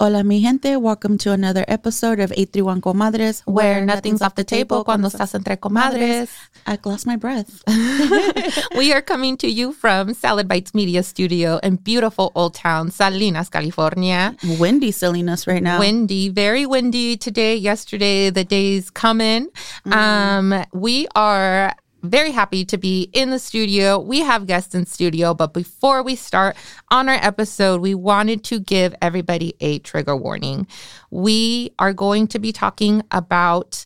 Hola, mi gente. Welcome to another episode of 831 Comadres, where nothing's off the table cuando estás entre comadres. I lost my breath. we are coming to you from Salad Bites Media Studio in beautiful Old Town, Salinas, California. Windy Salinas right now. Windy, very windy today, yesterday, the day's coming. Mm. Um, we are very happy to be in the studio. We have guests in studio, but before we start on our episode, we wanted to give everybody a trigger warning. We are going to be talking about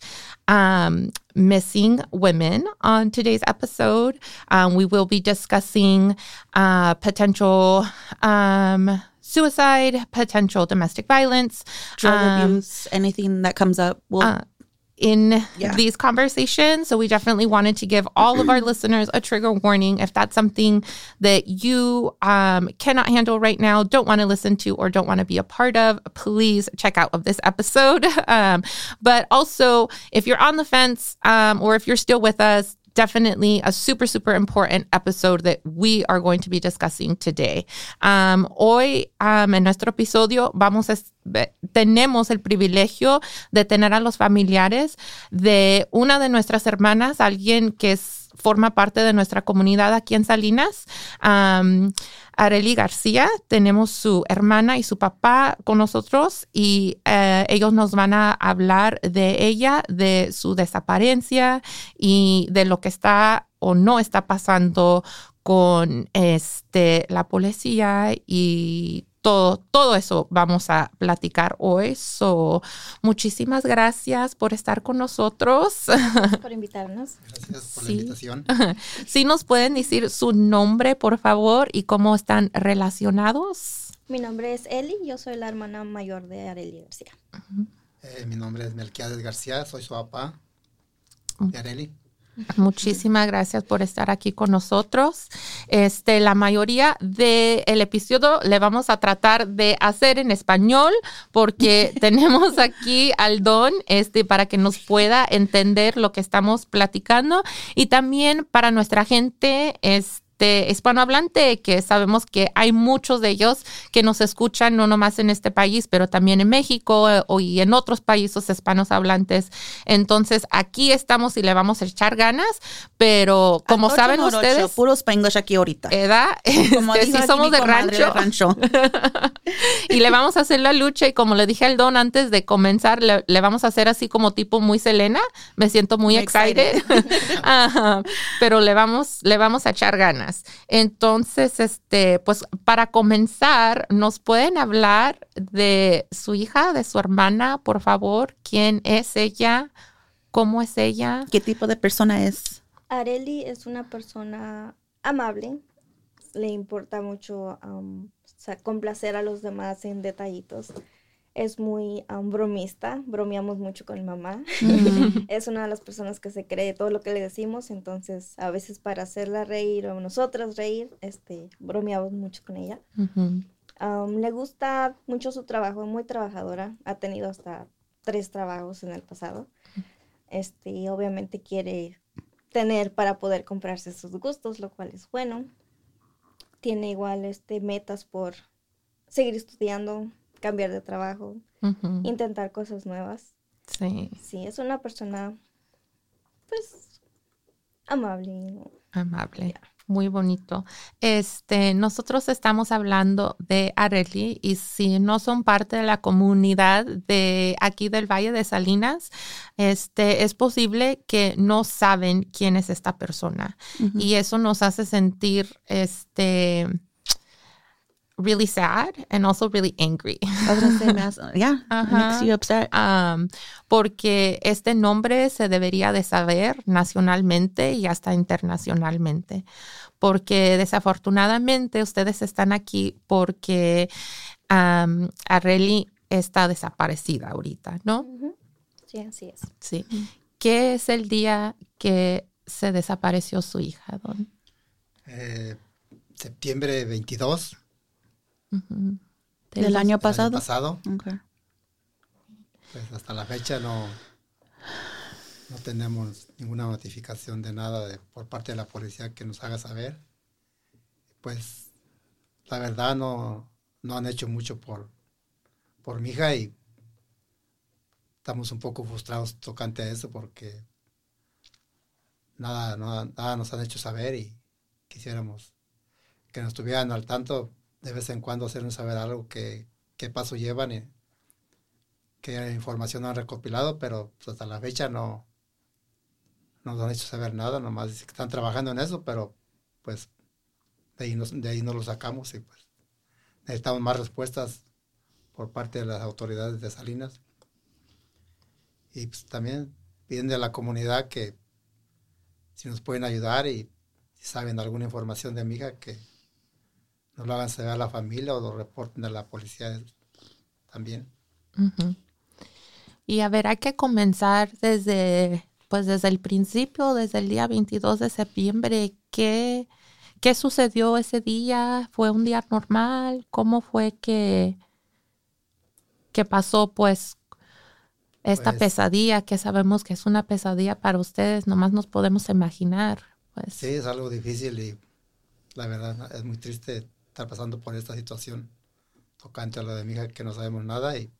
um, missing women on today's episode. Um, we will be discussing uh, potential. Um, suicide, potential domestic violence, drug um, abuse, anything that comes up. We'll uh, in yeah. these conversations. So we definitely wanted to give all of our listeners a trigger warning. If that's something that you um, cannot handle right now, don't want to listen to, or don't want to be a part of, please check out of this episode. Um, but also, if you're on the fence um, or if you're still with us, definitely a super, super important episode that we are going to be discussing today. Um, hoy, um, en nuestro episodio, vamos a, tenemos el privilegio de tener a los familiares de una de nuestras hermanas, alguien que es forma parte de nuestra comunidad aquí en Salinas. Um, Areli García, tenemos su hermana y su papá con nosotros y eh, ellos nos van a hablar de ella, de su desaparencia y de lo que está o no está pasando con este, la policía y todo, todo eso vamos a platicar hoy. So, muchísimas gracias por estar con nosotros. Gracias por invitarnos. Gracias por la invitación. Sí, nos pueden decir su nombre, por favor, y cómo están relacionados. Mi nombre es Eli, yo soy la hermana mayor de Areli García. Eh, mi nombre es Melquiades García, soy su papá de Areli. Muchísimas gracias por estar aquí con nosotros. Este, la mayoría del el episodio le vamos a tratar de hacer en español porque tenemos aquí al don este, para que nos pueda entender lo que estamos platicando y también para nuestra gente este, hispanohablante, que sabemos que hay muchos de ellos que nos escuchan no nomás en este país, pero también en México eh, y en otros países hispanos hablantes. Entonces, aquí estamos y le vamos a echar ganas, pero como saben ustedes... Puro Spanglish aquí ahorita. ¿Edad? Como que sí somos de rancho. y le vamos a hacer la lucha y como le dije al Don antes de comenzar, le, vamos a hacer así como tipo muy Selena. Me siento muy, excited. pero le vamos, le vamos a echar ganas. Entonces, este, pues para comenzar, ¿nos pueden hablar de su hija, de su hermana, por favor? ¿Quién es ella? ¿Cómo es ella? ¿Qué tipo de persona es? Areli es una persona amable, le importa mucho complacer a los demás en detallitos es muy bromista, bromeamos mucho con mi mamá. Mm. es una de las personas que se cree todo lo que le decimos, entonces a veces para hacerla reír o nosotras reír, este, bromeamos mucho con ella. le gusta mucho su trabajo, muy trabajadora, ha tenido hasta tres trabajos en el pasado. Este, y obviamente quiere tener para poder comprarse sus gustos, lo cual es bueno. Tiene igual este, metas por seguir estudiando, cambiar de trabajo, intentar cosas nuevas. Sí. Sí, es una persona, pues, amable. Amable. Muy bonito. Este, nosotros estamos hablando de Areli y si no son parte de la comunidad de aquí del Valle de Salinas, este, es posible que no saben quién es esta persona y eso nos hace sentir, este, really sad and also really angry. yeah, makes you upset. Um, porque este nombre se debería de saber nacionalmente y hasta internacionalmente. Porque desafortunadamente ustedes están aquí porque um, Areli está desaparecida ahorita, ¿no? Sí, así es. Sí. ¿Qué es el día que se desapareció su hija, Don? Eh, septiembre 22 ¿Del año pasado? pasado. Pues hasta la fecha no, no tenemos ninguna notificación de nada de, por parte de la policía que nos haga saber. Pues la verdad no, no han hecho mucho por, por mi hija y estamos un poco frustrados tocante a eso porque nada, nada, nos han hecho saber y quisiéramos que nos estuvieran al tanto de vez en cuando hacernos saber algo que qué paso llevan y qué información han recopilado, pero pues, hasta la fecha no, no nos han hecho saber nada, nomás dicen que están trabajando en eso, pero pues de ahí, de ahí no lo sacamos y pues necesitamos más respuestas por parte de las autoridades de Salinas. Y pues también piden a la comunidad que si nos pueden ayudar y si saben alguna información de mi hija, que nos lo hagan saber a la familia o lo reporten a la policía también. Y a ver, hay que comenzar desde, pues desde el principio, desde el día 22 de septiembre. ¿Qué, qué sucedió ese día? ¿Fue un día normal? ¿Cómo fue que, que pasó pues esta pues pesadilla que sabemos que es una pesadilla para ustedes, nomás nos podemos imaginar. Pues. Sí, es algo difícil y la verdad es muy triste estar pasando por esta situación tocante a lo de mi hija que no sabemos nada y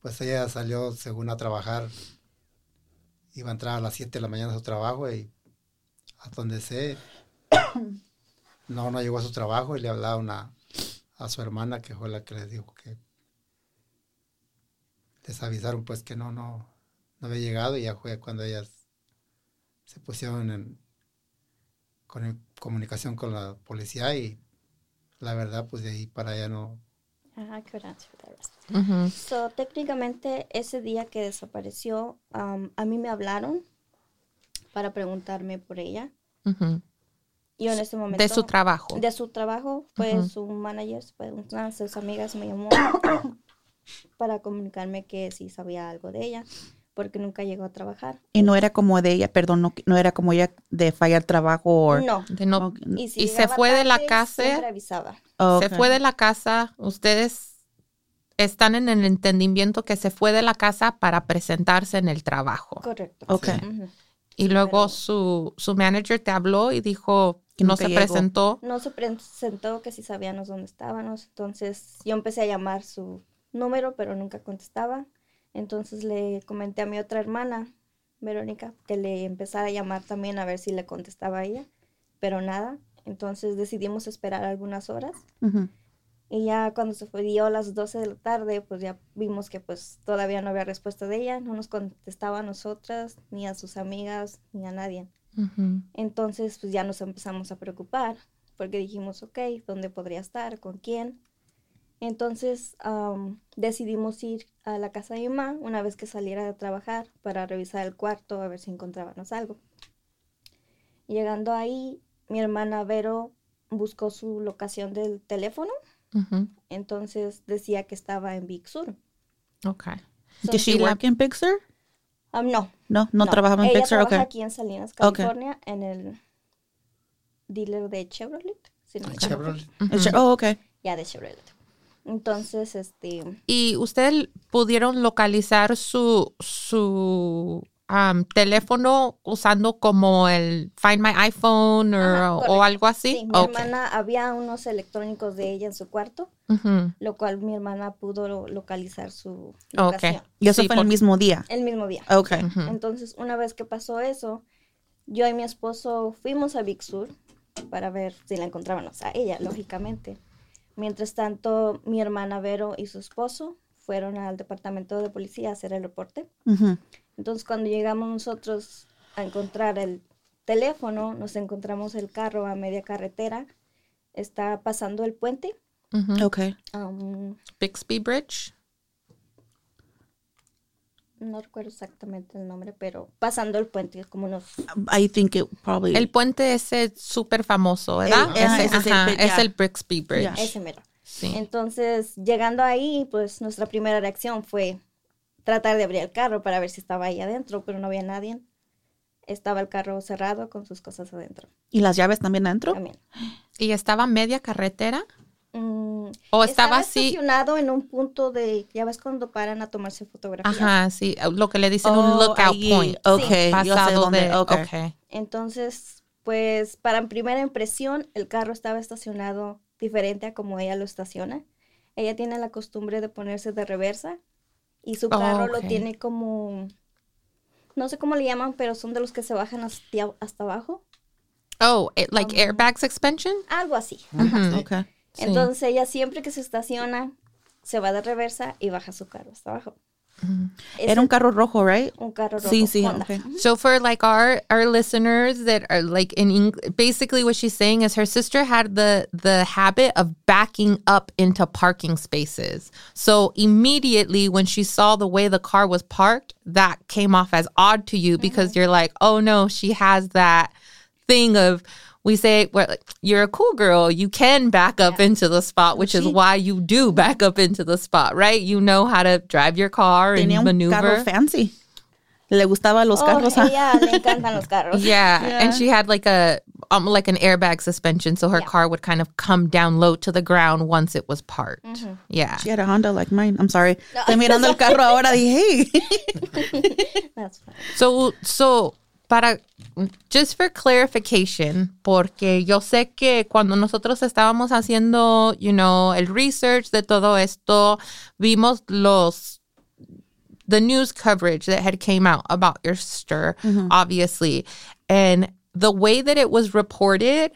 pues ella salió según a trabajar, iba a entrar a las 7 de la mañana a su trabajo y a donde sé, no, no llegó a su trabajo y le hablaba una, a su hermana que fue la que le dijo que les avisaron pues que no, no, no había llegado. Y ya fue cuando ellas se pusieron en con comunicación con la policía y la verdad pues de ahí para allá no. Ah, So, técnicamente ese día que desapareció, a mí me hablaron para preguntarme por ella. Y en ese momento... De su trabajo. De su trabajo, fue su manager, fue una de sus amigas me llamó para comunicarme que si sabía algo de ella, porque nunca llegó a trabajar. Y no era como de ella, perdón, no, no era como ella de fallar trabajo o... No. no y, se fue de la casa. Se fue de la casa, ustedes están en el entendimiento que se fue de la casa para presentarse en el trabajo. Correcto. Ok. Y luego su, su manager te habló y dijo que no se presentó. No se presentó, que si sabíamos dónde estábamos. Entonces yo empecé a llamar su número, pero nunca contestaba. Entonces le comenté a mi otra hermana, Verónica, que le empezara a llamar también a ver si le contestaba a ella, pero nada. Entonces decidimos esperar algunas horas. Y ya cuando se fue dio a las 12 de la tarde, pues ya vimos que pues todavía no había respuesta de ella, no nos contestaba a nosotras, ni a sus amigas, ni a nadie. Entonces pues ya nos empezamos a preocupar, porque dijimos, ok, ¿dónde podría estar? ¿Con quién? Entonces decidimos ir a la casa de mi mamá una vez que saliera de trabajar para revisar el cuarto a ver si encontrábamos algo. Llegando ahí, mi hermana Vero buscó su locación del teléfono. Entonces decía que estaba en Big Sur. Ok. ¿Did she work in Big Sur? no. No, no, trabajaba en Big Sur. Trabaja aquí en Salinas, California, en el dealer de Chevrolet. Chevrolet. Oh, ok. Ya, de Chevrolet. Entonces, este... ¿Y ustedes pudieron localizar su, su teléfono usando como el Find My iPhone o algo así? Sí, mi hermana, había unos electrónicos de ella en su cuarto, lo cual mi hermana pudo localizar su locación. ¿Y eso fue el mismo día? El mismo día. Ok. Entonces, una vez que pasó eso, yo y mi esposo fuimos a Big Sur para ver si la encontrábamos a ella, lógicamente. Mientras tanto, mi hermana Vero y su esposo fueron al departamento de policía a hacer el reporte. Entonces, cuando llegamos nosotros a encontrar el teléfono, nos encontramos el carro a media carretera. Está pasando el puente. Ok. Um, Bixby Bridge. No recuerdo exactamente el nombre, pero pasando el puente, como unos... I think it probably... El puente ese súper famoso, ¿verdad? es, el, Bixby Bridge. Ese mero. Sí. Entonces, llegando ahí, pues nuestra primera reacción fue tratar de abrir el carro para ver si estaba ahí adentro, pero no había nadie. Estaba el carro cerrado con sus cosas adentro. ¿Y las llaves también adentro? También. ¿Y estaba media carretera? Mm, ¿O estaba, así? estacionado en un punto de, ya ves cuando paran a tomarse fotografías. Ajá, sí, lo que le dicen un oh, lookout point. Ok, pasado de, okay. Entonces, pues para primera impresión, el carro estaba estacionado diferente a como ella lo estaciona. ella tiene la costumbre de ponerse de reversa y su Oh, carro lo ok. tiene como, no sé cómo le llaman, pero son de los que se bajan hasta, hasta abajo, Oh, it, like airbag suspension? algo así. Mhm. Okay. Sí. Entonces ella siempre que se estaciona, se va de reversa y baja su carro hasta abajo. Ese- Era un carro rojo, right? un carro rojo. Sí, sí, okay. So for like our our listeners that are like in Eng- basically what she's saying is her sister had the the habit of backing up into parking spaces. So immediately when she saw the way the car was parked, that came off as odd to you because mm-hmm. you're like, "Oh no, she has that thing of we say well, you're a cool girl. You can back up into the spot, which is why you do back up into the spot, right? You know how to drive your car and Tenía un maneuver. carro fancy. Le gustaban los Oh, carros. ah. ella le encantan los carros. Yeah. Yeah. and she had like a um, like an airbag suspension, so her Yeah. car would kind of come down low to the ground once it was parked. Mm-hmm. Yeah. She had a Honda like mine. I'm sorry. Estoy mirando el carro ahora. Dije, hey. That's fine. So so para just for clarification, porque yo sé que cuando nosotros estábamos haciendo, you know, el research de todo esto, vimos los the news coverage that had came out about your sister, obviously. And the way that it was reported,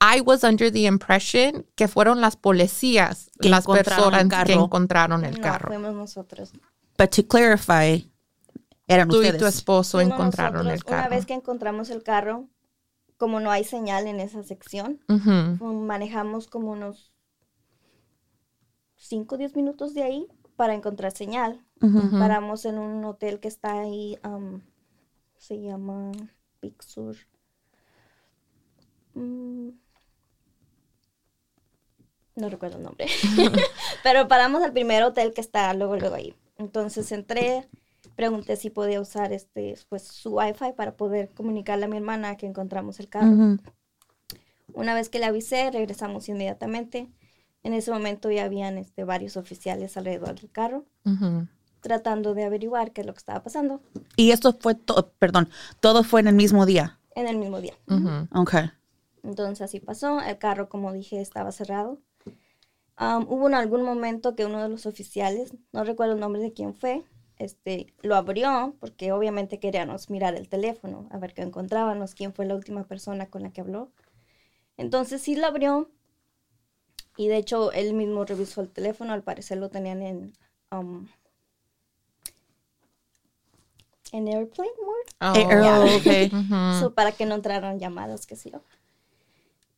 I was under the impression que fueron las policías Que las personas que encontraron el No, carro. fuimos nosotros. But to clarify, eran Tú y tu esposo Fuimos encontraron nosotros. el carro. Una vez que encontramos el carro, como no hay señal en esa sección, manejamos como unos 5 o 10 minutos de ahí para encontrar señal. Paramos en un hotel que está ahí, um, se llama Big Sur. Mm, no recuerdo el nombre. Pero paramos al primer hotel que está luego, luego ahí. Entonces entré, pregunté si podía usar este, pues, su wifi para poder comunicarle a mi hermana que encontramos el carro. Ujú. Una vez que le avisé, regresamos inmediatamente. En ese momento ya habían este, varios oficiales alrededor del carro, Ujú. tratando de averiguar qué es lo que estaba pasando Y esto fue todo, perdón, todo fue en el mismo día. en el mismo día. Ujú. Okay. Entonces así pasó. El carro, como dije, estaba cerrado. Am, hubo en algún momento que uno de los oficiales, no recuerdo el nombre de quién fue, este, lo abrió porque obviamente queríamos mirar el teléfono, a ver qué encontrábamos, quién fue la última persona con la que habló. Entonces sí lo abrió y de hecho él mismo revisó el teléfono, al parecer lo tenían en, um, en airplane mode. Oh, Eh. So, para que no entraran llamadas, qué sé yo.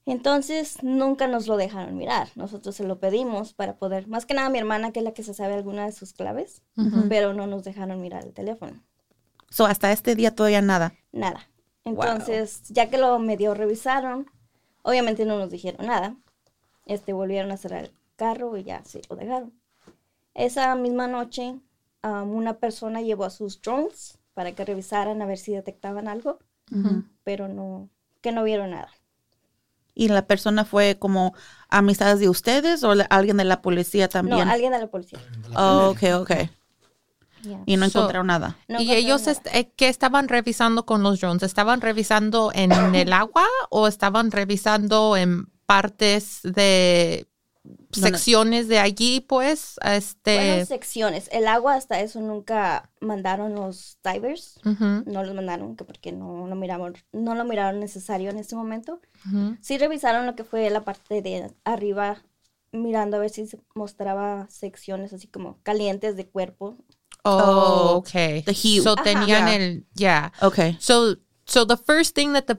Entonces, nunca nos lo dejaron mirar. Nosotros se lo pedimos para poder, más que nada mi hermana, que es la que se sabe alguna de sus claves, pero no nos dejaron mirar el teléfono. So, hasta este día todavía nada. Nada. Entonces, ya que lo medio revisaron, obviamente no nos dijeron nada. Este, volvieron a cerrar el carro y ya se lo dejaron. Esa misma noche, um, una persona llevó a sus drones para que revisaran a ver si detectaban algo, pero no, que no vieron nada. ¿Y la persona fue como amistades de ustedes o la- alguien de la policía No, también? alguien de la policía. Oh, ok, ok. Yeah. Y no So- encontraron nada. No y ellos, nada. est- eh, ¿qué estaban revisando con los drones? ¿Estaban revisando en el agua o estaban revisando en partes de secciones de allí, pues? Este, secciones. El agua, hasta eso nunca mandaron los divers. No los mandaron que porque no lo miraron, no lo miraron necesario en ese momento. ujú. Sí revisaron lo que fue la parte de arriba, mirando a ver si se mostraba secciones así como calientes de cuerpo. Oh, Oh, okay. the heat. So Ajá. tenían Yeah. el, yeah. Okay. So so the first thing that the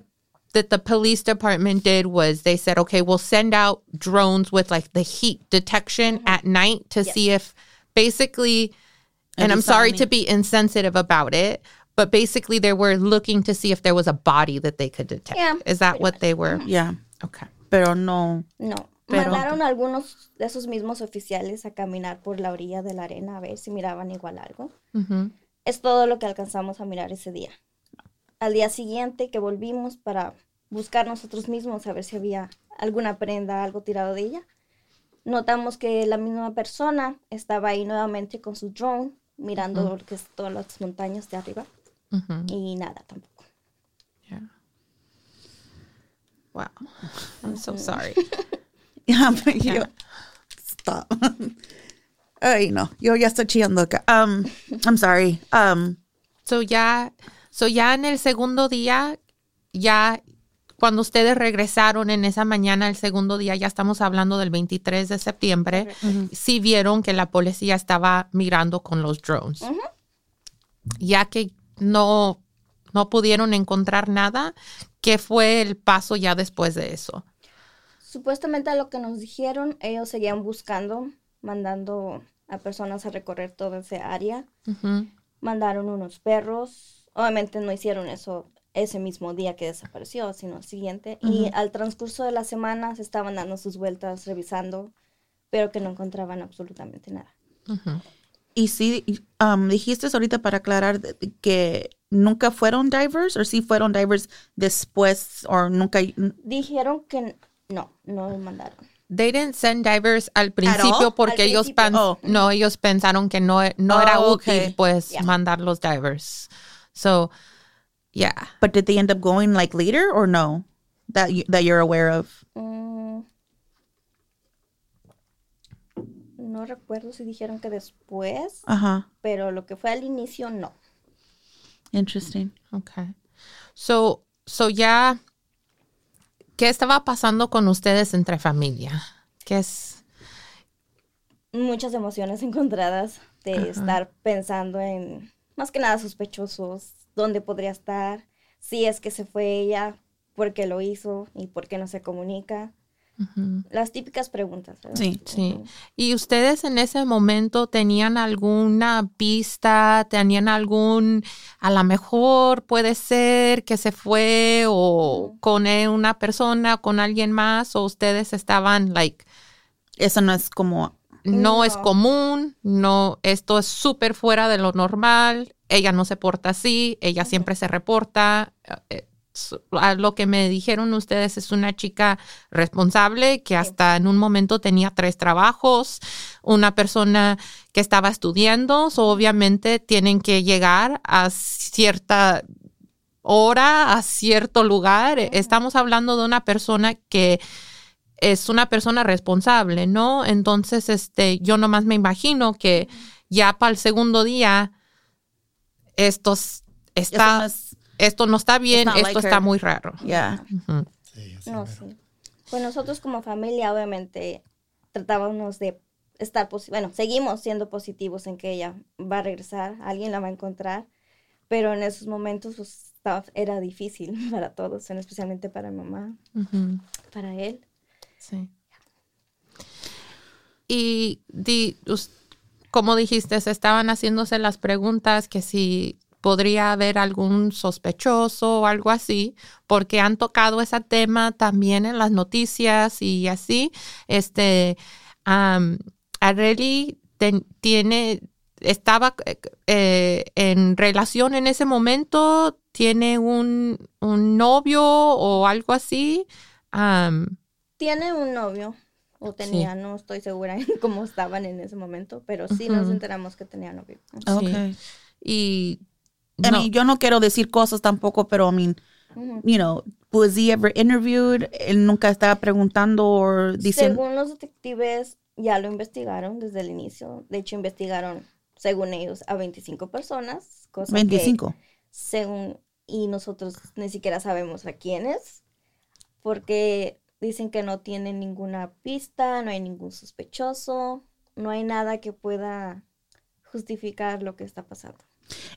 that the police department did was they said, okay, we'll send out drones with like the heat detection at night to Yes. see if basically and If I'm sorry any- to be insensitive about it, but basically they were looking to see if there was a body that they could detect. Yeah, Is that what much. they were? Yeah. Okay. Pero no. No. Pero- Mandaron a algunos de esos mismos oficiales a caminar por la orilla de la arena a ver si miraban igual algo. Mhm. Es todo lo que alcanzamos a mirar ese día. Al día siguiente que volvimos para buscar nosotros mismos a ver si había alguna prenda, algo tirado de ella, notamos que la misma persona estaba ahí nuevamente con su drone mirando lo que es todas las montañas de arriba y nada tampoco. Yeah. Wow. I'm so sorry. Yeah, yo- Stop. Ay, no. Yo ya estoy chillando acá. Um, I'm sorry. Um, So ya, so ya en el segundo día, ya cuando ustedes regresaron en esa mañana, el segundo día, ya estamos hablando del 23 de septiembre, sí vieron que la policía estaba mirando con los drones. Ya que no, no pudieron encontrar nada, ¿qué fue el paso ya después de eso? Supuestamente a lo que nos dijeron, ellos seguían buscando, mandando a personas a recorrer toda esa área. Mandaron unos perros. Obviamente no hicieron eso ese mismo día que desapareció, sino el siguiente. Y al transcurso de la semana se estaban dando sus vueltas, revisando, pero que no encontraban absolutamente nada. y sí, um, dijiste ahorita para aclarar que nunca fueron divers o sí fueron divers después o nunca. Dijeron que no, no lo mandaron. They didn't send divers al principio porque Al ellos principio. Oh. no ellos pensaron que no, no era Oh, útil okay. pues Yeah. mandar los divers. So, yeah. But did they end up going like later or no? That you, that you're aware of. Mm, no recuerdo si dijeron que después, Uh huh. pero lo que fue al inicio, no. Interesting. Okay. So, so ya, ¿qué estaba pasando con ustedes entre familia? ¿Qué es? Muchas emociones encontradas de estar pensando en, más que nada, sospechosos, dónde podría estar, si es que se fue ella, por qué lo hizo y por qué no se comunica. Las típicas preguntas. ¿verdad? Sí. Sí. ¿Y ustedes en ese momento tenían alguna pista, tenían algún, a lo mejor puede ser que se fue o con una persona, con alguien más, o ustedes estaban like, Eso no es como. No, es común, no, esto es súper fuera de lo normal, ella no se porta así, ella siempre se reporta. eh, a lo que me dijeron ustedes es una chica responsable que hasta en un momento tenía tres trabajos, una persona que estaba estudiando, so obviamente tienen que llegar a cierta hora, a cierto lugar. Estamos hablando de una persona que es una persona responsable, ¿no? Entonces, este, yo nomás me imagino que ya para el segundo día esto s- Eso está, es- esto no está bien, esto like está her. muy raro. yeah. Sí, No, sí. Pues nosotros como familia, obviamente, tratábamos de estar, bueno, seguimos siendo positivos en que ella va a regresar, alguien la va a encontrar, pero en esos momentos pues, estaba- era difícil para todos, en- especialmente para mamá, para él. Sí. Y di- como dijiste, se estaban haciéndose las preguntas que si podría haber algún sospechoso o algo así, porque han tocado ese tema también en las noticias y así. Este, um, Areli ten- tiene, estaba eh, en relación en ese momento, tiene un, un novio o algo así. Tiene un novio, o tenía, no estoy segura en cómo estaban en ese momento, pero sí nos Ujú. enteramos que tenía novio. Okay. y I no, mean, yo no quiero decir cosas tampoco, pero I mean, you know, was he ever interviewed? Él nunca estaba preguntando o diciendo. Según los detectives, ya lo investigaron desde el inicio. De hecho, investigaron, según ellos, a 25 personas. Cosa que, 25. según, y nosotros ni siquiera sabemos a quiénes, porque dicen que no tienen ninguna pista, no hay ningún sospechoso, no hay nada que pueda justificar lo que está pasando.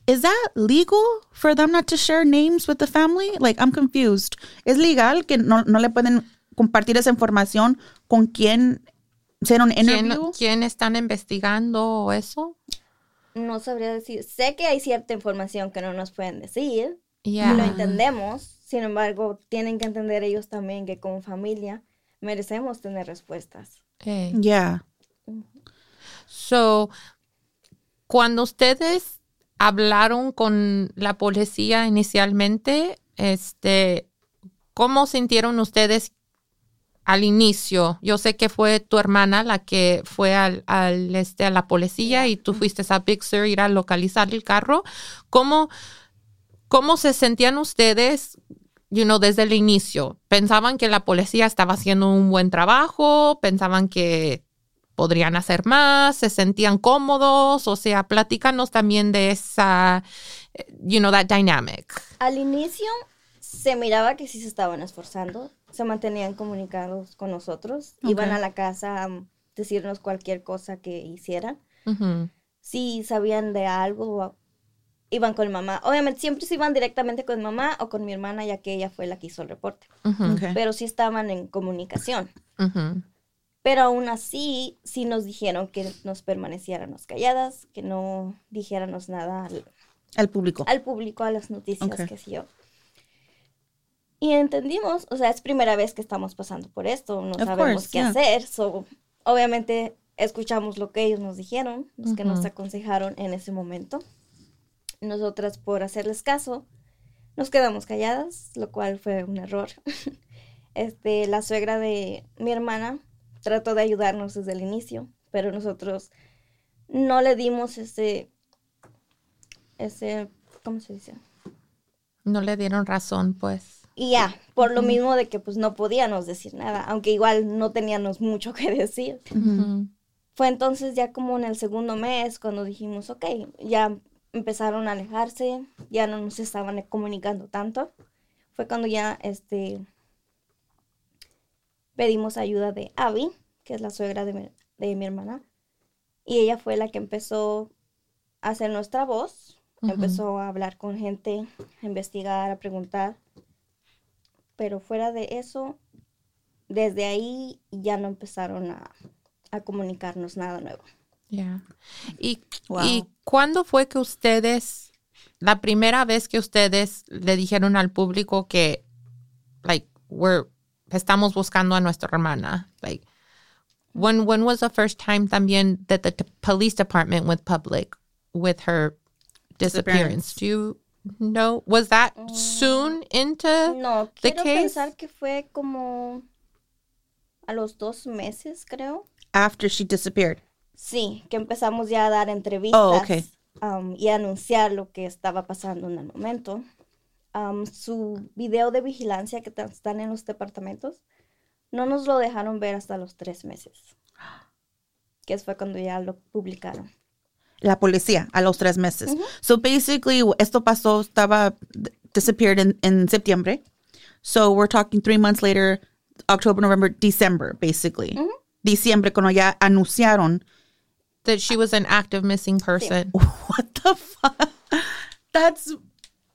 Is that legal for them not to share names with the family? Like, I'm confused. ¿Es legal que no, no le pueden compartir esa información con quién hacer un ¿quién, quién están investigando eso? No sabría decir, sé que hay cierta información que no nos pueden decir, Ya. y lo entendemos. Sin embargo, tienen que entender ellos también que como familia merecemos tener respuestas. Okay. Yeah. So, cuando ustedes hablaron con la policía inicialmente, este, ¿cómo sintieron ustedes al inicio? Yo sé que fue tu hermana la que fue al, al, este, a la policía y tú fuiste a Big Sur a ir a localizar el carro. ¿Cómo, cómo se sentían ustedes? You know, desde el inicio, pensaban que la policía estaba haciendo un buen trabajo, pensaban que podrían hacer más, se sentían cómodos, o sea, platícanos también de esa, you know, that dynamic. Al inicio se miraba que sí se estaban esforzando, se mantenían comunicados con nosotros, iban a la casa a decirnos cualquier cosa que hicieran. Si sabían de algo, iban con mamá. Obviamente siempre se iban directamente con mamá o con mi hermana, ya que ella fue la que hizo el reporte. Pero sí estaban en comunicación. Pero aún así, sí nos dijeron que nos permaneciéramos calladas, que no dijéramos nada al, público. Al público, a las noticias, que sé yo. Y entendimos, o sea, es primera vez que estamos pasando por esto, no sabemos qué hacer. So, obviamente escuchamos lo que ellos nos dijeron, los que nos aconsejaron en ese momento. Nosotras, por hacerles caso, nos quedamos calladas, lo cual fue un error. este, la suegra de mi hermana trató de ayudarnos desde el inicio, pero nosotros no le dimos ese, ese, ¿cómo se dice? No le dieron razón, pues. Y ya, por lo mismo de que pues no podíamos decir nada, aunque igual no teníamos mucho que decir. Fue entonces ya como en el segundo mes cuando dijimos, ok, ya empezaron a alejarse, ya no nos estaban comunicando tanto. Fue cuando ya este pedimos ayuda de Abby, que es la suegra de mi, de mi hermana, y ella fue la que empezó a hacer nuestra voz, empezó a hablar con gente, a investigar, a preguntar pero fuera de eso, desde ahí ya no empezaron a, comunicarnos nada nuevo. Ya. ¿Y, ¿Y cuándo fue que ustedes, la primera vez que ustedes le dijeron al público que, like, we're, estamos buscando a nuestra hermana? Like, when, when was the first time también that the police department went public with her disappearance? Do you no, was that soon into no, quiero pensar que fue como a los dos meses, creo. After she disappeared. Sí, que empezamos ya a dar entrevistas oh, okay. um, y anunciar lo que estaba pasando en el momento. Um, su video de vigilancia que están en los departamentos no nos lo dejaron ver hasta los tres meses, que fue cuando ya lo publicaron la policía a los tres meses. So basically, esto pasó, estaba disappeared in, in septiembre. So we're talking three months later, October, November, December, basically. Diciembre, cuando ya anunciaron that she was an active missing person. What the fuck? That's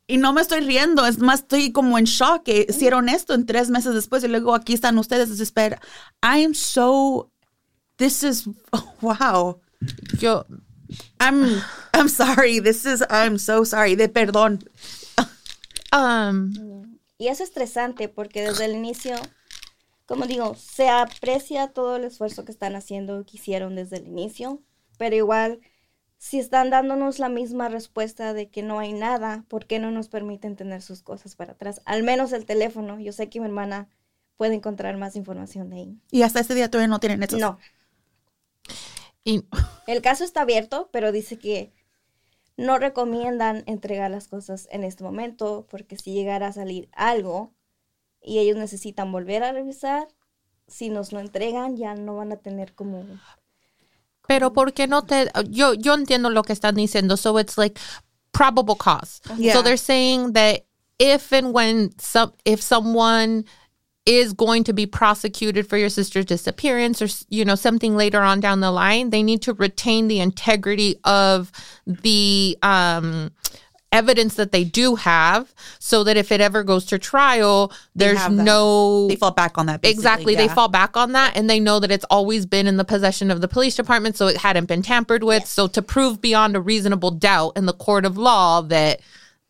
y no me estoy riendo, es más, estoy como en shock que hicieron esto en tres meses después y luego aquí están ustedes desesperados. I am so, this is, wow. Yo, I'm I'm sorry. This is I'm so sorry. De perdón. Um, y es estresante porque desde el inicio, como digo, se aprecia todo el esfuerzo que están haciendo, que hicieron desde el inicio, pero igual si están dándonos la misma respuesta de que no hay nada, ¿por qué no nos permiten tener sus cosas para atrás? Al menos el teléfono. Yo sé que mi hermana puede encontrar más información de ahí. Y hasta este día todavía no tienen eso. No. El caso está abierto, pero dice que no recomiendan entregar las cosas en este momento porque si llegara a salir algo y ellos necesitan volver a revisar, si nos lo entregan ya no van a tener como... Pero ¿por qué no te... Yo, yo entiendo lo que están diciendo. So it's like probable cause. So they're saying that if and when some, if someone is going to be prosecuted for your sister's disappearance or you know something later on down the line they need to retain the integrity of the um evidence that they do have so that if it ever goes to trial there's no they fall back on that exactly yeah. they fall back on that and they know that it's always been in the possession of the police department so it hadn't been tampered with yes. so to prove beyond a reasonable doubt in the court of law that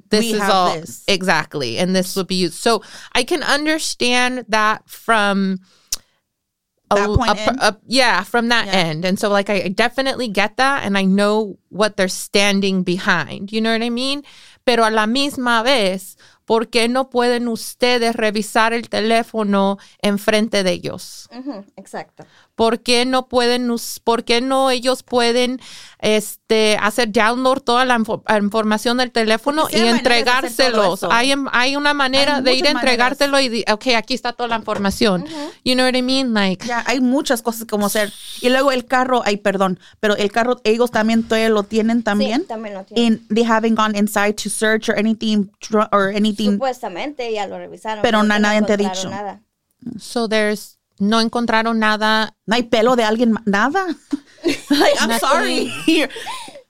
this we is all this. exactly and this would be used so i can understand that from that a, point a, a, yeah from that yeah. end and so like I, definitely get that and i know what they're standing behind. You know what I mean? Pero a la misma vez, ¿por qué no pueden ustedes revisar el teléfono enfrente de ellos? Exacto. ¿Por qué no pueden, por qué no ellos pueden este, hacer download toda la info- información del teléfono y maneras entregárselos? Hay, hay una manera Hay de ir a entregártelo y, di- ok, aquí está toda la información. You know what I mean? Like, Ya, hay muchas cosas como hacer. Y luego el carro, ay, perdón, pero el carro, ellos también todavía lo tienen también. Sí, también lo tienen. And they haven't gone inside to search or anything, or anything. Supuestamente ya lo revisaron. Pero no nadie te ha dicho. Nada. so there's, no encontraron nada. No hay pelo de alguien, nada. like, I'm sorry.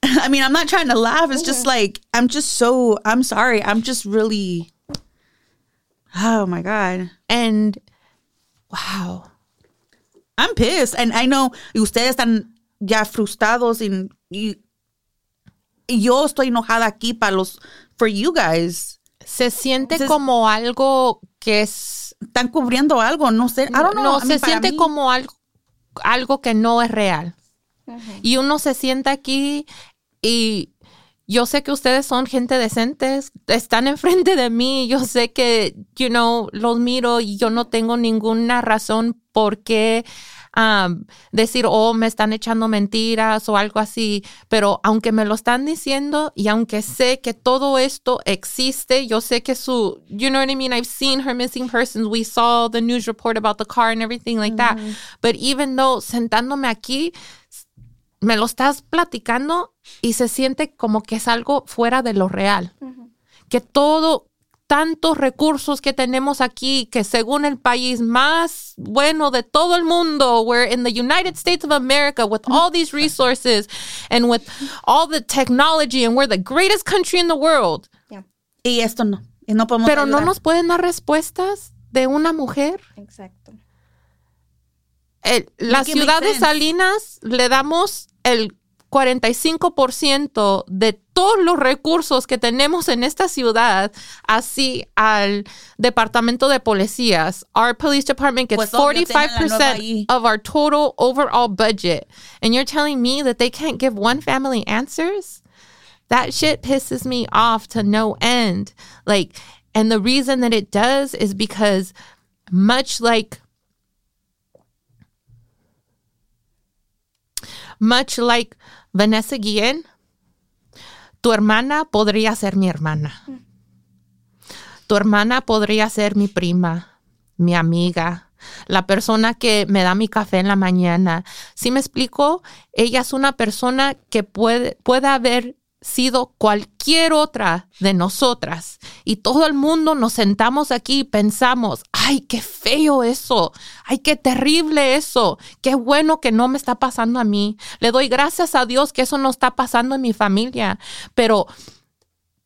I mean, I'm not trying to laugh. It's just like, I'm just so, I'm sorry. I'm just really, oh my God. And, wow. I'm pissed. And I know y ustedes están ya frustrados y, y- y yo estoy enojada aquí para los, for you guys. Se siente Entonces- como algo que es Están cubriendo algo, no sé. I don't know. no, se siente mí- como algo, algo que no es real. Y uno se sienta aquí y yo sé que ustedes son gente decentes, están enfrente de mí, yo sé que, you know, los miro y yo no tengo ninguna razón por qué um, decir, oh, me están echando mentiras o algo así, pero aunque me lo están diciendo y aunque sé que todo esto existe, yo sé que su, you know what I mean, I've seen her missing persons, we saw the news report about the car and everything like that, but even though sentándome aquí, me lo estás platicando y se siente como que es algo fuera de lo real. Que todo, tantos recursos que tenemos aquí, que según el país más bueno de todo el mundo, we're in the United States of America with all these resources and with all the technology and we're the greatest country in the world. Y esto no. Y no podemos Pero no nos pueden dar respuestas de una mujer. exacto. el- la it make ciudad de. Salinas le damos el 45% de todos los recursos que tenemos en esta ciudad así al departamento de policías. Our police department gets Pues obvio, tienen la nueva 45% of our total overall budget. And you're telling me that they can't give one family answers? That shit pisses me off to no end. Like, and the reason that it does is because much like much like Vanessa Guillen, tu hermana podría ser mi hermana. Tu hermana podría ser mi prima, mi amiga, la persona que me da mi café en la mañana. Si me explico, ella es una persona que puede, puede haber sido cualquier otra de nosotras. Y todo el mundo nos sentamos aquí y pensamos, ay, qué feo eso, ay, qué terrible eso, qué bueno que no me está pasando a mí. Le doy gracias a Dios que eso no está pasando en mi familia, pero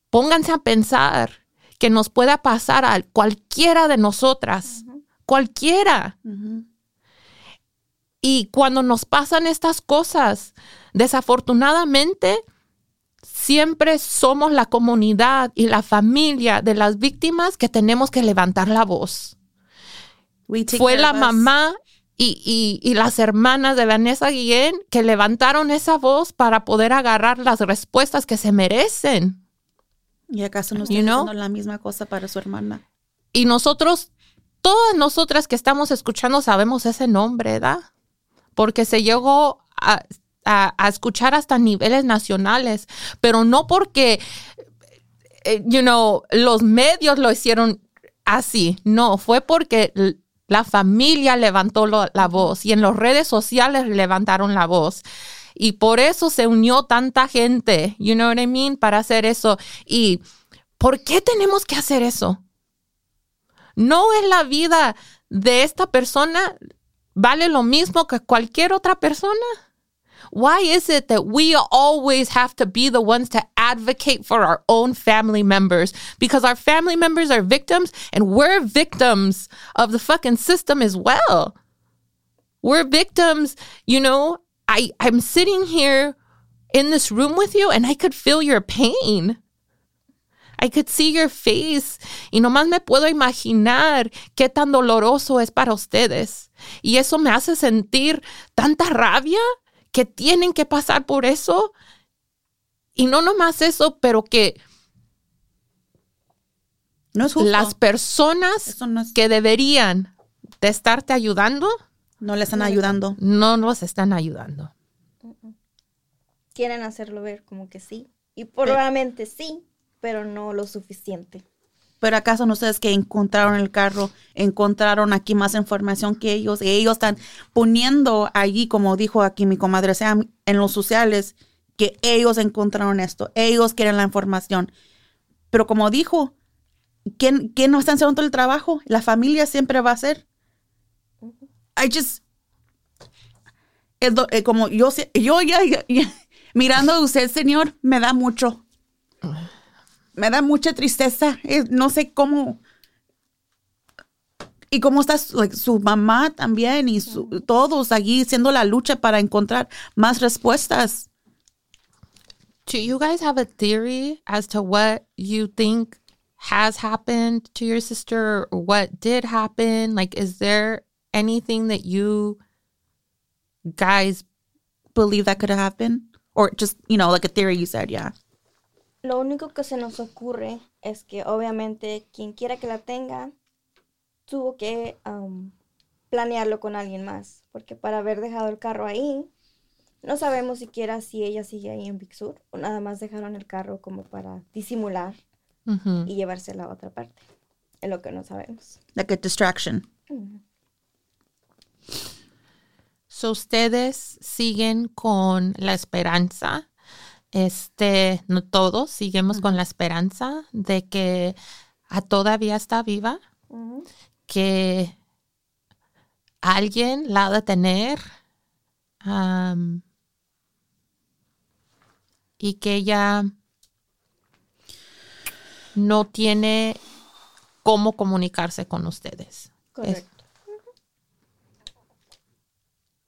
pónganse a pensar que nos pueda pasar a cualquiera de nosotras, cualquiera. Y cuando nos pasan estas cosas, desafortunadamente, siempre somos la comunidad y la familia de las víctimas que tenemos que levantar la voz. Fue la mamá y, y- y las hermanas de Vanessa Guillén que levantaron esa voz para poder agarrar las respuestas que se merecen. ¿Y acaso no You está know? haciendo la misma cosa para su hermana? Y nosotros, todas nosotras que estamos escuchando sabemos ese nombre, ¿verdad? Porque se llegó a, a- escuchar hasta niveles nacionales, pero no porque, eh, you know, los medios lo hicieron así, no, fue porque la familia levantó la voz y en las redes sociales levantaron la voz. Y por eso se unió tanta gente, you know what I mean, para hacer eso. ¿Y por qué tenemos que hacer eso? no es la vida de esta persona vale lo mismo que cualquier otra persona? Why is it that we always have to be the ones to advocate for our own family members? Because our family members are victims and we're victims of the fucking system as well. We're victims, you know. I, I'm sitting here in this room with you and I could feel your pain. I could see your face y nomás me puedo imaginar qué tan doloroso es para ustedes. Y eso me hace sentir tanta rabia que tienen que pasar por eso. Y no nomás eso, pero que no es justo. las personas Eso no es- que deberían de estarte ayudando, no le están ayudando. no nos están ayudando. Quieren hacerlo ver como que sí. Y probablemente sí, pero no lo suficiente. Pero acaso no ustedes que encontraron el carro, encontraron aquí más información que ellos, y ellos están poniendo allí, como dijo aquí mi comadre Sam, en los sociales, que ellos encontraron esto, ellos quieren la información. Pero como dijo, ¿quién, quién no está haciendo todo el trabajo? La familia siempre va a hacer. I just, do- eh, como yo, yo ya, ya- ya- mirando a usted, señor, me da mucho me da mucha tristeza. Eh, no sé cómo. Y cómo está su, su mamá también y su- todos allí haciendo la lucha para encontrar más respuestas. Do you guys have a theory as to what you think has happened to your sister or what did happen? Like, is there anything that you guys Believe that could have happened. Or just, you know, like a theory you said, yeah. Lo único que se nos ocurre es que obviamente quien quiera que la tenga tuvo que am, planearlo con alguien más, porque para haber dejado el carro ahí, no sabemos siquiera si ella sigue ahí en Big Sur o nada más dejaron el carro como para disimular y llevarse a la otra parte. Es lo que no sabemos. Like a distraction. So ustedes siguen con la esperanza, este, no todos, seguimos con la esperanza de que a todavía está viva, que alguien la ha de tener y que ella no tiene cómo comunicarse con ustedes. Correcto.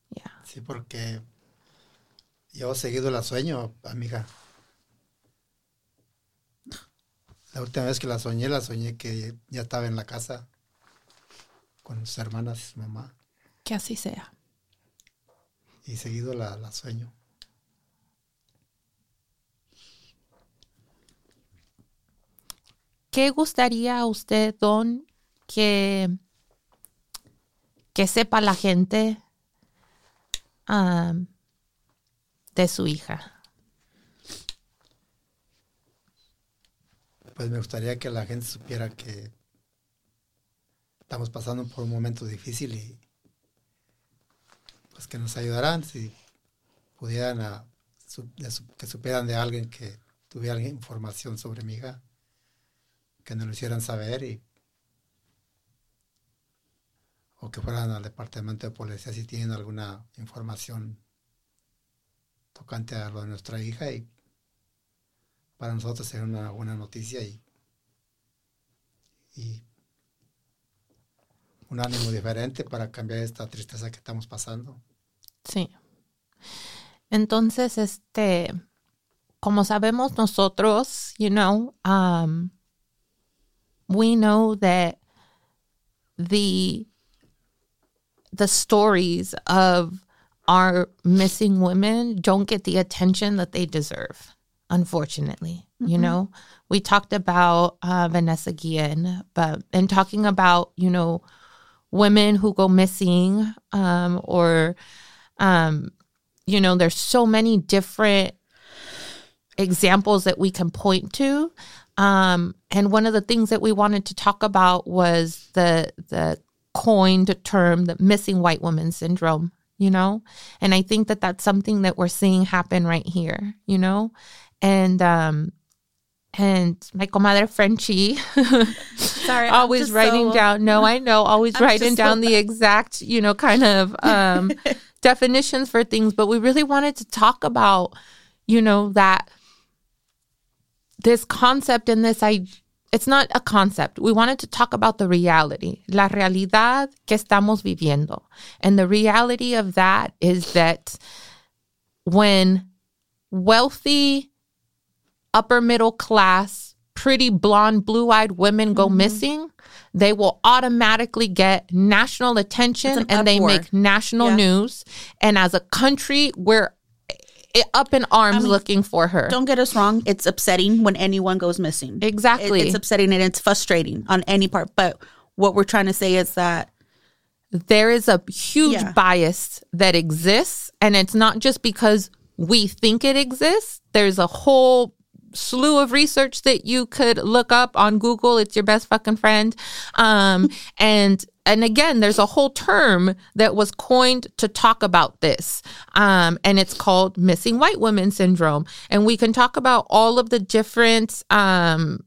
Yeah. Sí, porque yo he seguido la sueño, amiga. La última vez que la soñé, la soñé que ya estaba en la casa con sus hermanas y su mamá. Que así sea. Y seguido la, la sueño. ¿Qué gustaría a usted, Don, que, que sepa la gente am, de su hija? Pues me gustaría que la gente supiera que estamos pasando por un momento difícil y pues que nos ayudarán si pudieran que supieran de alguien que tuviera información sobre mi hija, que nos lo hicieran saber y o que fueran al departamento de policía si tienen alguna información tocante a lo de nuestra hija y para nosotros sería una buena noticia y, y un ánimo diferente para cambiar esta tristeza que estamos pasando. Sí. Entonces, este, como sabemos nosotros, you know, um, we know that the the stories of our missing women don't get the attention that they deserve. Unfortunately, you know, we talked about uh, Vanessa Guillen, but and talking about you know women who go missing um, or um, you know, there's so many different examples that we can point to. Um, and one of the things that we wanted to talk about was the the coined term, the missing white woman syndrome. You know, and I think that that's something that we're seeing happen right here. You know, and um, and my comadre Frenchie Sorry. always writing down no i know always I'm writing down so the exact you know kind of um definitions for things but we really wanted to talk about you know that this concept and this i it's not a concept we wanted to talk about the reality la realidad que estamos viviendo and the reality of that is that when wealthy upper middle class, pretty blonde, blue eyed women go missing, they will automatically get national attention an and they make national Yeah. news. And as a country, we're up in arms looking for her. Don't get us wrong; it's upsetting when anyone goes missing. Exactly. It- it's upsetting and it's frustrating on any part. But what we're trying to say is that there is a huge Yeah. bias that exists and it's not just because we think it exists there's a whole slew of research that you could look up on google it's your best fucking friend um, and and again there's a whole term that was coined to talk about this um, and it's called missing white women syndrome and we can talk about all of the different um,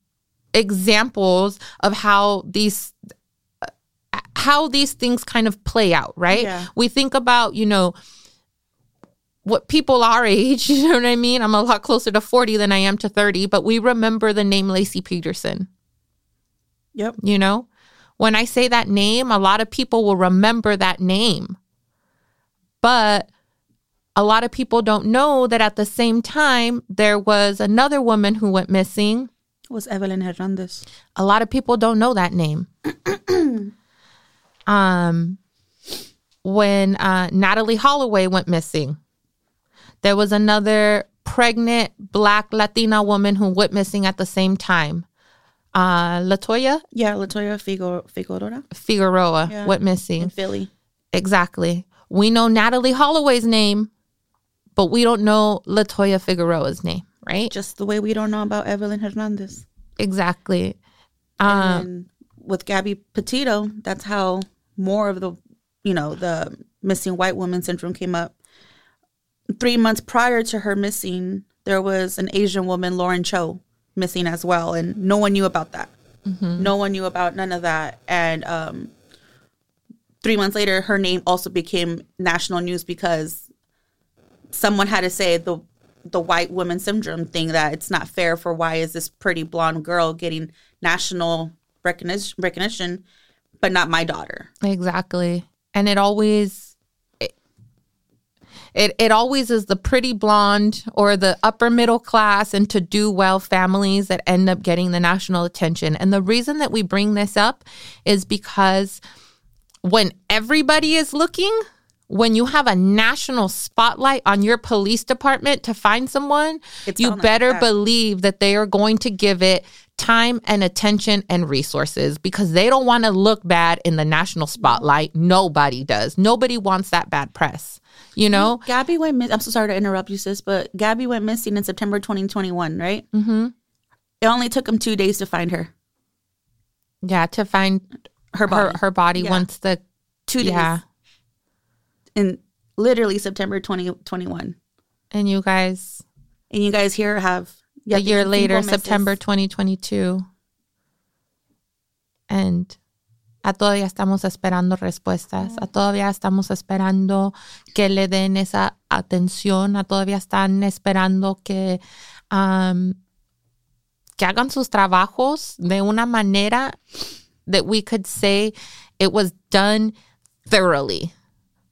examples of how these how these things kind of play out, right? Yeah. We think about, you know, what people our age, you know what I mean? I'm a lot closer to 40 than I am to 30, but we remember the name Lacey Peterson, yep, you know? When I say that name, a lot of people will remember that name. But a lot of people don't know that at the same time, there was another woman who went missing It was Evelyn Hernandez. a lot of people don't know that name. um, when uh, Natalie Holloway went missing, there was another pregnant Black Latina woman who went missing at the same time. Uh, Latoya Yeah, Latoya Figo, Figueroa Figueroa Yeah. went missing. in Philly. Exactly. We know Natalie Holloway's name, but we don't know Latoya Figueroa's name, right? Just the way we don't know about Evelyn Hernandez. Exactly. Um, and with Gabby Petito, that's how more of the, you know, the missing white woman syndrome came up. Three months prior to her missing, there was an Asian woman, Lauren Cho, missing as well, and no one knew about that. No one knew about none of that. And um, three months later, her name also became national news because someone had to say the the white woman syndrome thing that it's not fair for why is this pretty blonde girl getting national recognition recognition but not my daughter Exactly. And it always it it always is the pretty blonde or the upper middle class and to do well families that end up getting the national attention. And the reason that we bring this up is because when everybody is looking, when you have a national spotlight on your police department to find someone, It's you found like better that. believe that they are going to give it time and attention and resources because they don't want to look bad in the national spotlight. Nobody does. Nobody wants that bad press. You know? gabby went miss i'm so sorry to interrupt you sis but gabby went missing in september 2021 right mm-hmm. it only took them two days to find her Yeah, to find her her body her body Yeah. once the two days yeah. In literally september 2021 And you guys and you guys here have a year later. September 2022. And a todavía estamos esperando respuestas, a todavía estamos esperando que le den esa atención, a todavía están esperando que, um, que hagan sus trabajos de una manera that we could say it was done thoroughly.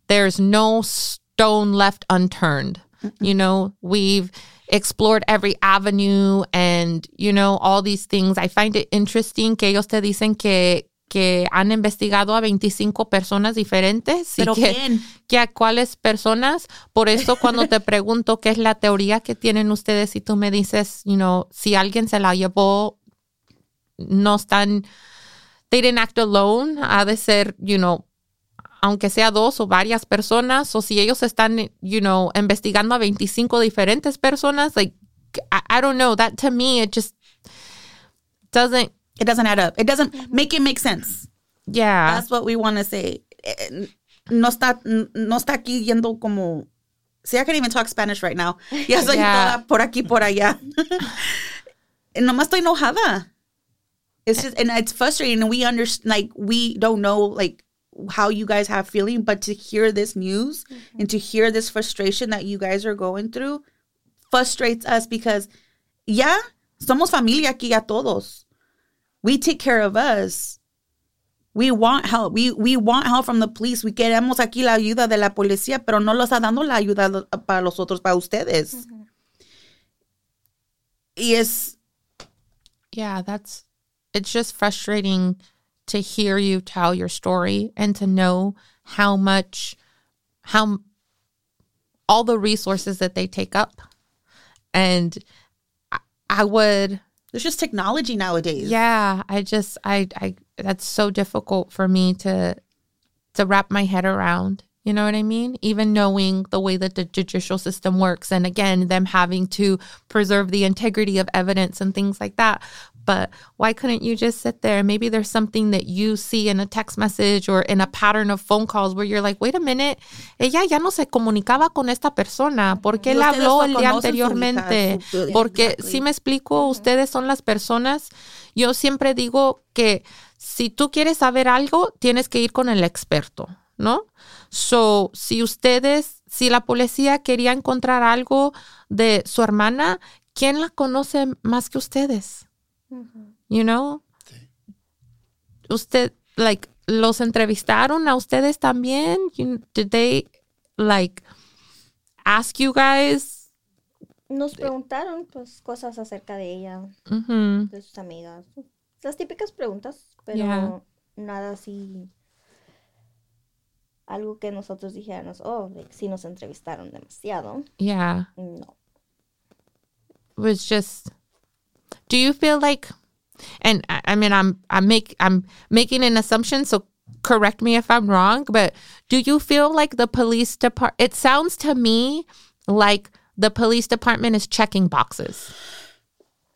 There's no stone left unturned. You know, we've explored every avenue and, you know, all these things. I find it interesting que ellos te dicen que, que han investigado a 25 personas diferentes. y Pero que, ¿quién? que a cuáles personas. Por eso cuando te pregunto qué es la teoría que tienen ustedes y tú me dices, you know, si alguien se la llevó, no están, they didn't act alone, ha de ser, you know, aunque sea dos o varias personas, o si ellos están, you know, investigando a 25 diferentes personas, like, I, I don't know, that to me, it just doesn't, it doesn't add up it doesn't make it make sense yeah. That's what we want to say. Eh, No está, no está aquí yendo como. See, I can't even talk Spanish right now. Ya soy Yeah. toda por aquí, por allá. and nomás estoy enojada. It's just, and it's frustrating. And we understand, like, we don't know, like, how you guys have feeling, but to hear this news mm-hmm. and to hear this frustration that you guys are going through frustrates us because, yeah, somos familia aquí a todos. We take care of us. We want help. We, we want help from the police. We queremos aquí la ayuda de la policía, pero no lo está dando la ayuda para los otros, para ustedes. Mm-hmm. Y es, Yeah, that's it's just frustrating to hear you tell your story and to know how much how all the resources that they take up. And I, I would There's just technology nowadays. yeah, I just I I that's so difficult for me to to wrap my head around. You know what I mean? Even knowing the way that the judicial system works and again them having to preserve the integrity of evidence and things like that. But why couldn't you just sit there? Maybe there's something that you see in a text message or in a pattern of phone calls where you're like, wait a minute, ella ya no se comunicaba con esta persona. ¿Por qué Y le habló el día anteriormente? Porque Exactly. si me explico, ustedes son las personas. Yo siempre digo que si tú quieres saber algo, tienes que ir con el experto, ¿no? So, si ustedes, si la policía quería encontrar algo de su hermana, ¿quién la conoce más que ustedes? You know? Usted, like, los entrevistaron a ustedes también? You- did they, like, ask you guys? Nos preguntaron pues cosas acerca de ella, Mhm. de sus amigas. Las típicas preguntas, pero Yeah. nada así. Algo que nosotros dijéramos, oh, like, sí nos entrevistaron demasiado. Yeah. No. was just do you feel like and I, I mean I'm I'm make I'm making an assumption so correct me if I'm wrong but do you feel like the police department it sounds to me like the police department is checking boxes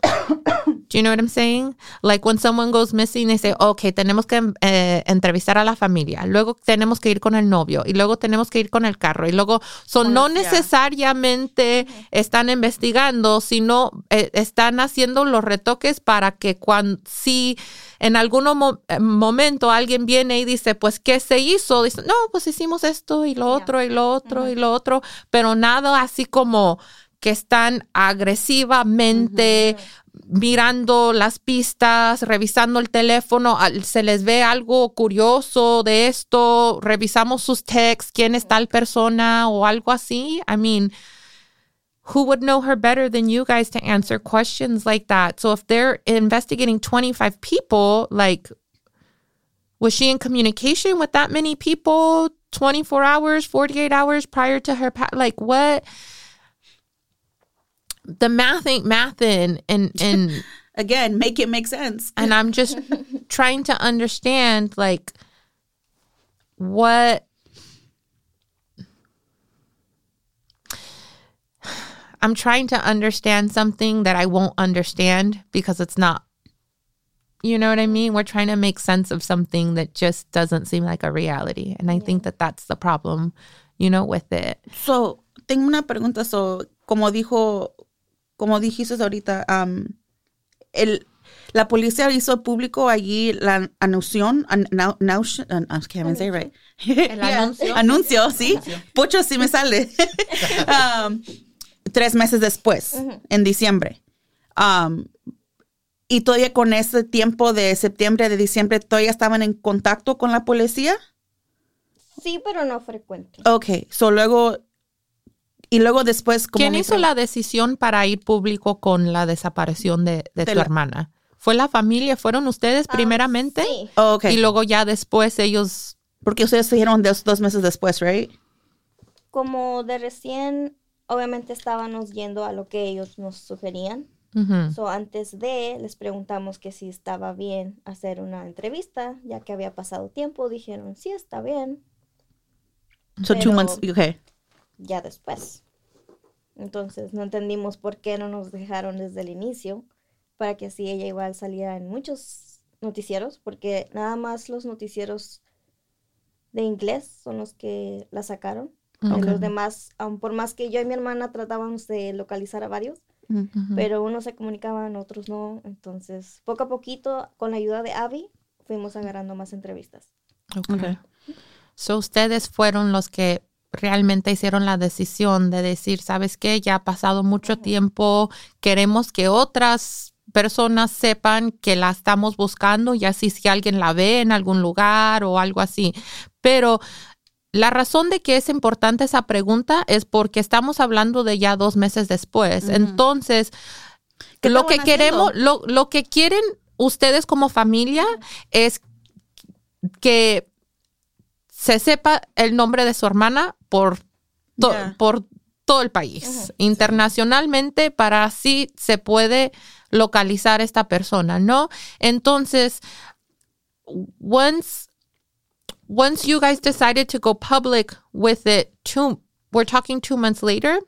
do you know what I'm saying? Like when someone goes missing, they say, okay, tenemos que eh, entrevistar a la familia, luego tenemos que ir con el novio y luego tenemos que ir con el carro y luego, so no necesariamente están investigando, sino eh, están haciendo los retoques para que cuando, si en algún mo- eh, momento alguien viene y dice, pues, ¿qué se hizo? Dice, no, pues hicimos esto y lo otro y lo otro y lo otro, pero nada así como que están agresivamente mirando las pistas, revisando el teléfono, se les ve algo curioso de esto, revisamos sus texts, quién es tal persona o algo así. I mean, who would know her better than you guys to answer questions like that? So if they're investigating 25 people, like was she in communication with that many people 24 hours, 48 hours prior to her like what the math ain't mathin' and and Again, make it make sense. and I'm just trying to understand like what I'm trying to understand something that I won't understand because it's not you know what I mean? We're trying to make sense of something that just doesn't seem like a reality. And I think that that's the problem, you know, with it. So, tengo una pregunta. So, como dijo, como dijiste ahorita, um, el, la policía hizo público allí la anunción, an, an, even say it right. El anuncio. Anuncio, sí. Pocho, sí me sale. Um, tres meses después, en diciembre. Um, y todavía con ese tiempo de septiembre, de diciembre, todavía estaban en contacto con la policía. Sí, pero no frecuente. Ok, so luego, y luego después, como ¿Quién hizo la decisión para ir público con la desaparición de, de De tu la- hermana? ¿Fue la familia? ¿Fueron ustedes Ah, primeramente? Sí. Oh, Y luego ya después ellos... porque ustedes se dijeron dos, dos meses después, right? Como de recién, obviamente estábamos yendo a lo que ellos nos sugerían. Ujú. So, antes de, les preguntamos que si estaba bien hacer una entrevista, ya que había pasado tiempo, dijeron, sí, está bien, So two Pero- months, okay. Ya después. Entonces, no entendimos por qué no nos dejaron desde el inicio, para que así ella igual saliera en muchos noticieros, porque nada más los noticieros de inglés son los que la sacaron. De Ok. los demás, aun por más que yo y mi hermana tratábamos de localizar a varios, pero unos se comunicaban, otros no. Entonces, poco a poquito, con la ayuda de Abby, fuimos agarrando más entrevistas. Okay. Okay. So ustedes fueron los que realmente hicieron la decisión de decir, ¿sabes qué? Ya ha pasado mucho tiempo, queremos que otras personas sepan que la estamos buscando y así si alguien la ve en algún lugar o algo así. Pero la razón de que es importante esa pregunta es porque estamos hablando de ya dos meses después. Entonces, ¿Qué lo que queremos, lo, lo que quieren ustedes como familia es que se sepa el nombre de su hermana por, to- por todo el país, internacionalmente, para así se puede localizar esta persona, ¿no? Entonces, once once you guys decided to go public with it, two we're talking two months later.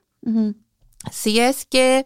Si es que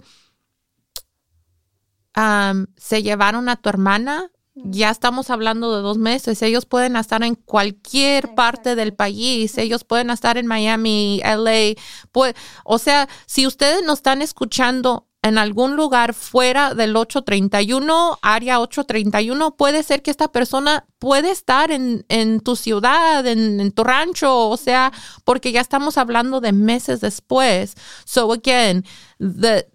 um, se llevaron a tu hermana, ya estamos hablando de dos meses. Ellos pueden estar en cualquier parte del país. Ellos pueden estar en Miami, LA. Pues, o sea, si ustedes nos están escuchando en algún lugar fuera del 831, área 831, puede ser que esta persona puede estar en, en tu ciudad, en, en, tu rancho, o sea, porque ya estamos hablando de meses después. So again, the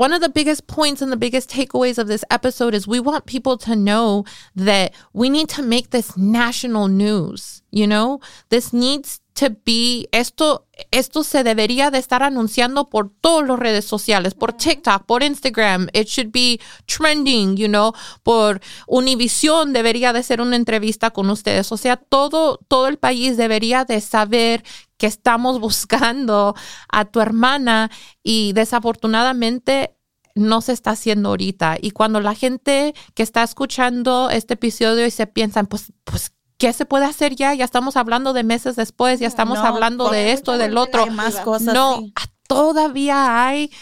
one of the biggest points and the biggest takeaways of this episode is we want people to know that we need to make this national news. You know, this needs to be, esto, esto se debería de estar anunciando por todas las redes sociales, por TikTok, por Instagram. It should be trending, you know, por Univision debería de ser una entrevista con ustedes. O sea, todo, todo el país debería de saber que estamos buscando a tu hermana y desafortunadamente no se está haciendo ahorita. Y cuando la gente que está escuchando este episodio y se piensan, pues, pues, ¿qué se puede hacer ya? Ya estamos hablando de meses después, ya estamos hablando de esto, del otro. más cosas. No, todavía hay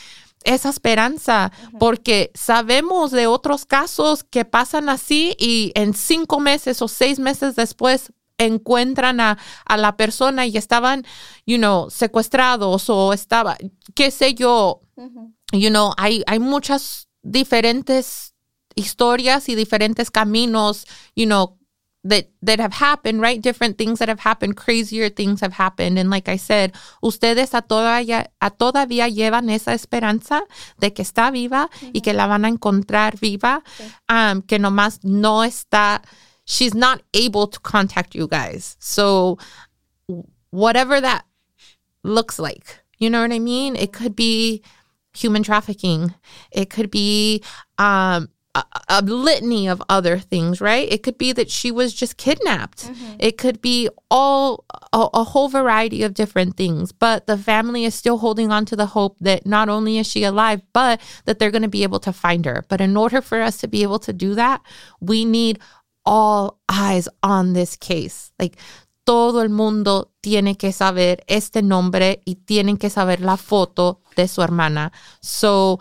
esa esperanza, porque sabemos de otros casos que pasan así y en cinco meses o seis meses después encuentran a, a, la persona y estaban, you know, secuestrados o estaba, qué sé yo, you know, hay, hay muchas diferentes historias y diferentes caminos, you know, that that have happened, right? Different things that have happened, crazier things have happened. And like I said, ustedes a todavía, a todavía llevan esa esperanza de que está viva y que la van a encontrar viva, um, que nomás no está she's not able to contact you guys. So, whatever that looks like, you know what I mean? It could be human trafficking, it could be um, a, a, litany of other things, right? It could be that she was just kidnapped. Mm-hmm. It could be all a, a, whole variety of different things. But the family is still holding on to the hope that not only is she alive, but that they're going to be able to find her. But in order for us to be able to do that, we need all eyes on this case. Like, todo el mundo tiene que saber este nombre y tienen que saber la foto de su hermana. So,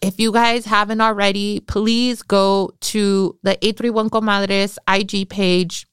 if you guys haven't already, please go to the 831 Comadres IG page.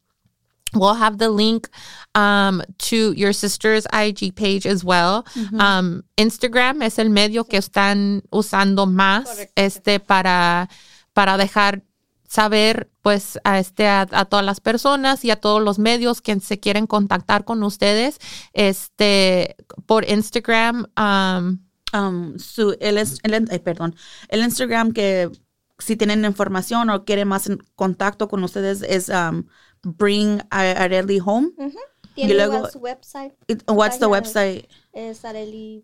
We'll have the link um, to your sister's IG page as well. Mm-hmm. Um, Instagram es el medio que están usando más este para, para dejar saber pues a este a, todas las personas y a todos los medios que se quieren contactar con ustedes este por Instagram um, um, su el, el, perdón el Instagram que si tienen información o quieren más en contacto con ustedes es um, bring Areli home y luego su website what's the website es Areli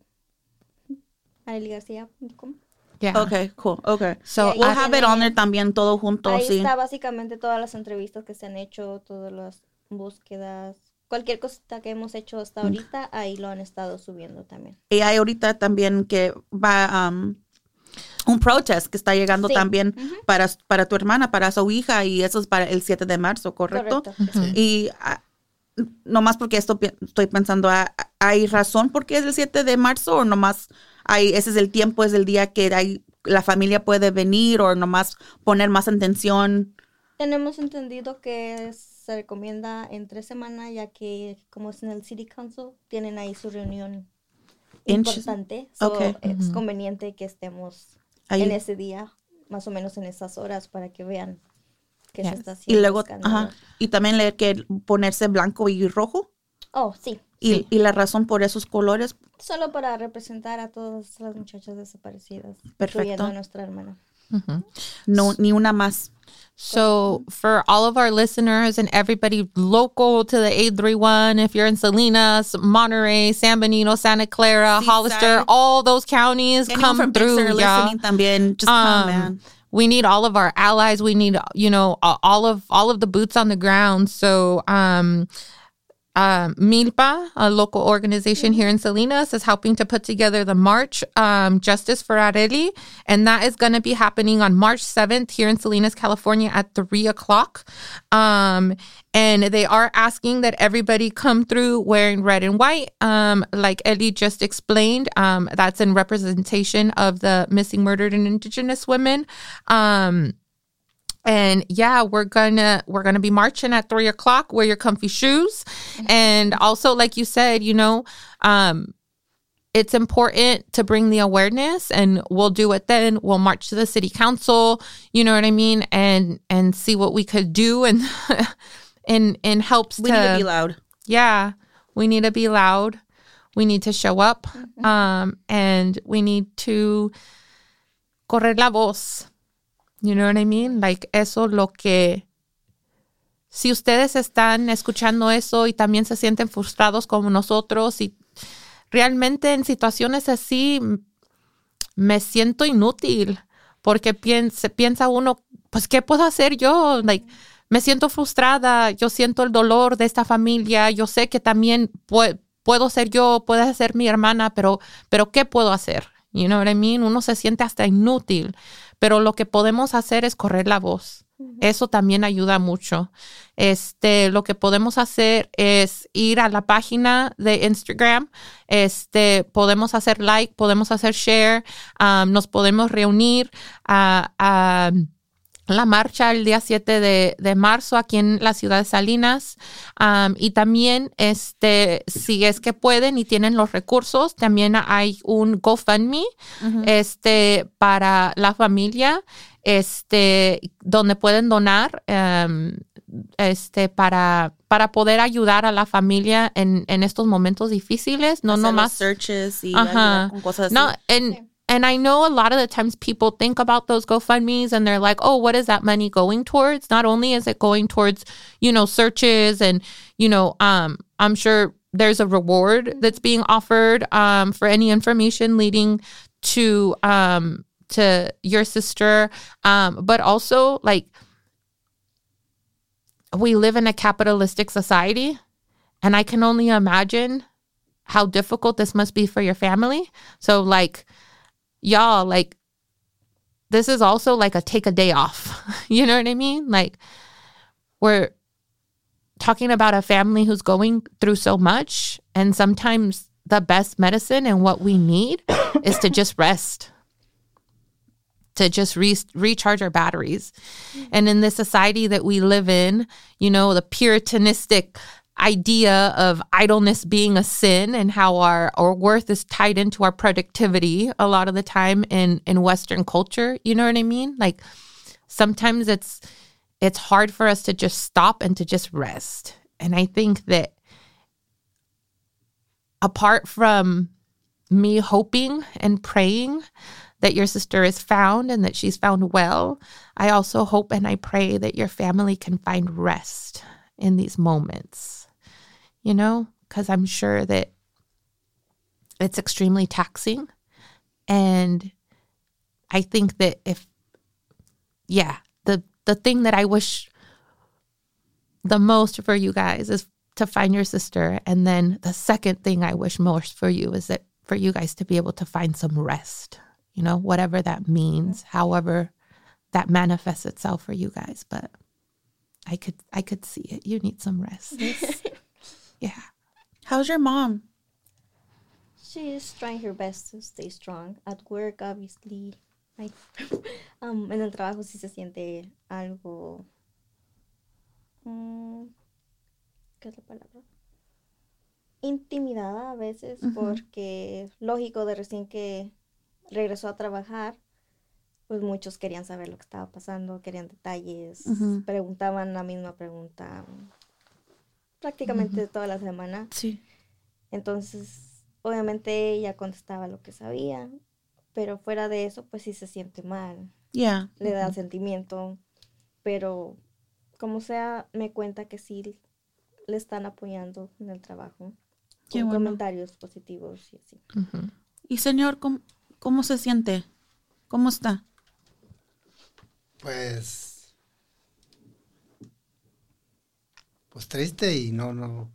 areligarcia.com Yeah. Okay, cool. Okay. So we'll have it on there también todo junto. Ahí sí. está básicamente todas las entrevistas que se han hecho, todas las búsquedas, cualquier cosita que hemos hecho hasta ahorita, ahí lo han estado subiendo también. Y hay ahorita también que va um, un protest que está llegando también para, para tu hermana, para su hija, y eso es para el 7 de marzo, ¿correcto? Correcto. Y uh, nomás porque esto estoy pensando, ah, ¿hay razón por qué es el 7 de marzo o nomás ese es el tiempo, es el día que hay, la familia puede venir o nomás poner más atención. Tenemos entendido que se recomienda en tres semanas, ya que como es en el City Council, tienen ahí su reunión importante. Es conveniente que estemos en ese día, más o menos en esas horas, para que vean qué se está haciendo. Y luego, y también leer que ponerse blanco y rojo. Oh, sí. ¿Y, ¿Y, la razón por esos colores? Solo para representar a todas las muchachas desaparecidas, Perfecto. incluyendo a nuestra hermana. Mm-hmm. No, ni una más. So, for all of our listeners and everybody local to the 831, if you're in Salinas, Monterey, San Benito, Santa Clara, Seaside. Hollister, all those counties, Anyone come through. Yeah. También, just um, come, man. We need all of our allies. We need, you know, all of all of the boots on the ground. So, um, um, Milpa, a local organization here in Salinas, is helping to put together the March um, Justice for Areli. And that is going to be happening on March 7th here in Salinas, California at 3 o'clock. Um, and they are asking that everybody come through wearing red and white. Um, like Eddie just explained, um, that's in representation of the missing, murdered, and indigenous women. Um, and yeah we're gonna we're gonna be marching at three o'clock wear your comfy shoes. And also like you said you know um it's important to bring the awareness and we'll do it then. We'll march to the city council you know what i mean? And and see what we could do and and and helps We to, need to be loud. yeah we need to be loud. We need to show up. Mm-hmm. um and we need to correr la voz you know what I mean? Like eso lo que si ustedes están escuchando eso y también se sienten frustrados como nosotros y realmente en situaciones así m- me siento inútil porque piensa, piensa uno, pues ¿qué puedo hacer yo? Like me siento frustrada, yo siento el dolor de esta familia, yo sé que también pue- puedo ser yo, puede ser mi hermana, pero pero ¿qué puedo hacer? You know what I mean? Uno se siente hasta inútil, pero lo que podemos hacer es correr la voz. Eso también ayuda mucho. Este, lo que podemos hacer es ir a la página de Instagram. Este, podemos hacer like, podemos hacer share, um, nos podemos reunir a, a la marcha el día 7 de, de marzo aquí en la ciudad de Salinas. Um, y también, este, si es que pueden y tienen los recursos, también hay un GoFundMe este, para la familia, este, donde pueden donar um, este, para, para poder ayudar a la familia en, en estos momentos difíciles. No Hacer los nomás searches y Ajá. con cosas así. no, and and I know a lot of the times people think about those GoFundmes and they're like, oh, what is that money going towards? Not only is it going towards, you know, searches and, you know, um, I'm sure there's a reward that's being offered um, for any information leading to um to your sister. Um, but also like we live in a capitalistic society and I can only imagine how difficult this must be for your family. So like y'all like this is also like a take a day off. you know what I mean? Like we're talking about a family who's going through so much and sometimes the best medicine and what we need is to just rest. To just re- recharge our batteries. Mm-hmm. And in this society that we live in, you know, the puritanistic idea of idleness being a sin and how our, our worth is tied into our productivity a lot of the time in, in Western culture. You know what I mean? Like sometimes it's it's hard for us to just stop and to just rest. And I think that apart from me hoping and praying that your sister is found and that she's found well, I also hope and I pray that your family can find rest in these moments, you know, because I'm sure that it's extremely taxing. And I think that if, yeah, the, the thing that I wish the most for you guys is to find your sister. And then the second thing I wish most for you is that for you guys to be able to find some rest, you know, whatever that means, however that manifests itself for you guys. But I could I could see it. You need some rest. Yeah. How's your mom? She is trying her best to stay strong. At work, obviously, I, um, en el trabajo sí se siente algo. mm, ¿Qué es la palabra? Intimidada a veces, porque lógico, de recién que regresó a trabajar, pues muchos querían saber lo que estaba pasando, querían detalles, preguntaban la misma pregunta prácticamente toda la semana. Sí. Entonces, obviamente ella contestaba lo que sabía, pero fuera de eso, pues sí se siente mal, Yeah. le da el sentimiento, pero como sea, me cuenta que sí le están apoyando en el trabajo, Qué con bueno. comentarios positivos y así. Y señor, ¿cómo, cómo se siente? ¿Cómo está? Pues, pues triste y no, no,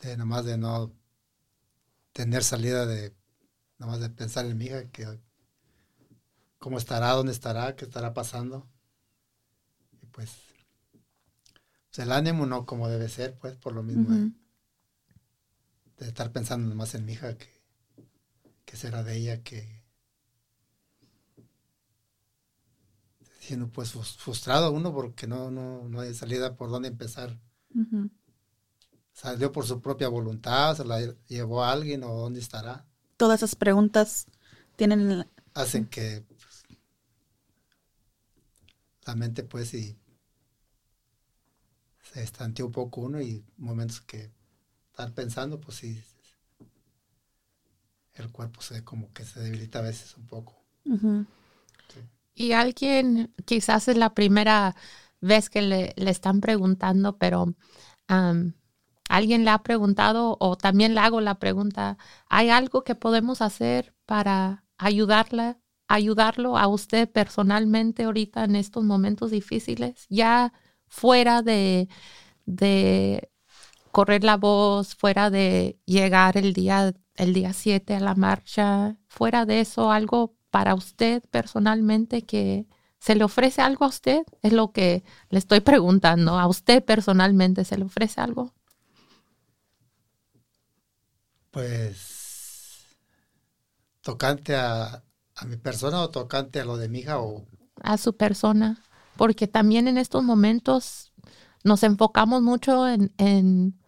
de nomás de no tener salida de nomás de pensar en mi hija que cómo estará, dónde estará, qué estará pasando. Y pues, pues el ánimo no como debe ser, pues por lo mismo de, de, estar pensando nomás en mi hija que, que será de ella que siendo pues frustrado uno porque no, no, no hay salida por dónde empezar. Salió por su propia voluntad, se la llevó a alguien o dónde estará. Todas esas preguntas tienen... Hacen que pues, la mente pues y se estanteó un poco uno y momentos que estar pensando pues sí el cuerpo se como que se debilita a veces un poco. Y alguien, quizás es la primera vez que le, están preguntando, pero alguien le ha preguntado o también le hago la pregunta, ¿hay algo que podemos hacer para ayudarle, ayudarlo a usted personalmente ahorita en estos momentos difíciles? Ya fuera de, de correr la voz, fuera de llegar el día el día 7 a la marcha, fuera de eso, algo para usted personalmente que se le ofrece algo a usted? Es lo que le estoy preguntando. ¿A usted personalmente se le ofrece algo? Pues tocante a, mi persona o tocante a lo de mi hija o... A su persona, porque también en estos momentos nos enfocamos mucho en, en,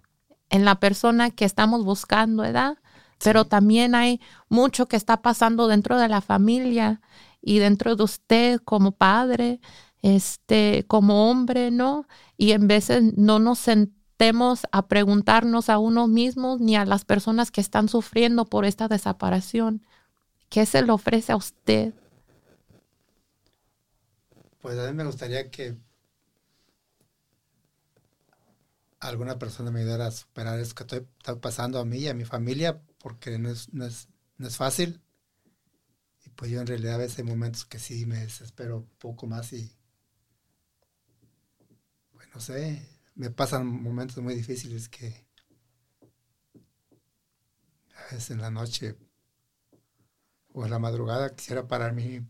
en la persona que estamos buscando, ¿verdad? Pero también hay mucho que está pasando dentro de la familia y dentro de usted como padre, este, como hombre, ¿no? Y en veces no nos sentemos a preguntarnos a uno mismo ni a las personas que están sufriendo por esta desaparición. ¿Qué se le ofrece a usted? Pues a mí me gustaría que alguna persona me ayudara a superar eso que estoy pasando a mí y a mi familia, porque no es, no es, no es fácil. Y pues yo en realidad a veces hay momentos que sí me desespero un poco más y, pues no sé, me pasan momentos muy difíciles que a veces en la noche o en la madrugada quisiera pararme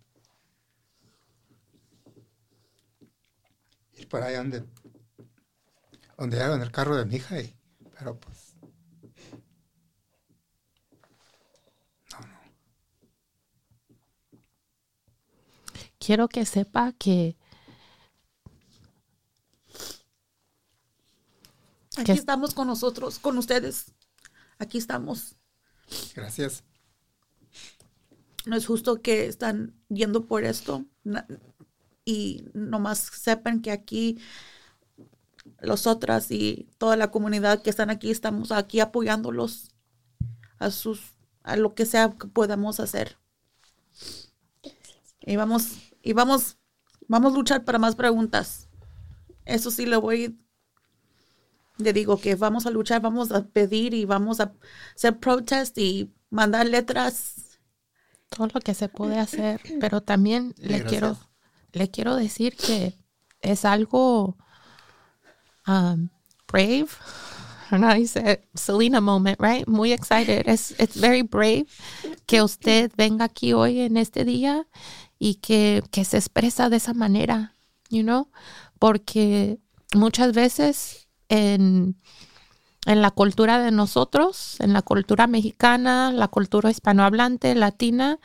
ir para allá donde, donde hago en el carro de mi hija, y, pero pues quiero que sepa que... Aquí estamos con nosotros, con ustedes. Aquí estamos. Gracias. No es justo que están yendo por esto y nomás sepan que aquí los otras y toda la comunidad que están aquí estamos aquí apoyándolos a sus a lo que sea que podamos hacer. Y vamos y vamos, vamos a luchar para más preguntas. Eso sí le voy, le digo que vamos a luchar, vamos a pedir y vamos a hacer protest y mandar letras. Todo lo que se puede hacer, pero también le quiero, le quiero decir que es algo um, brave. I dice Selena moment, right? Muy excited. Es it's very brave que usted venga aquí hoy en este día y que, se expresa de esa manera, you know, porque muchas veces en, en la cultura de nosotros, en la cultura mexicana, la cultura hispanohablante, latina,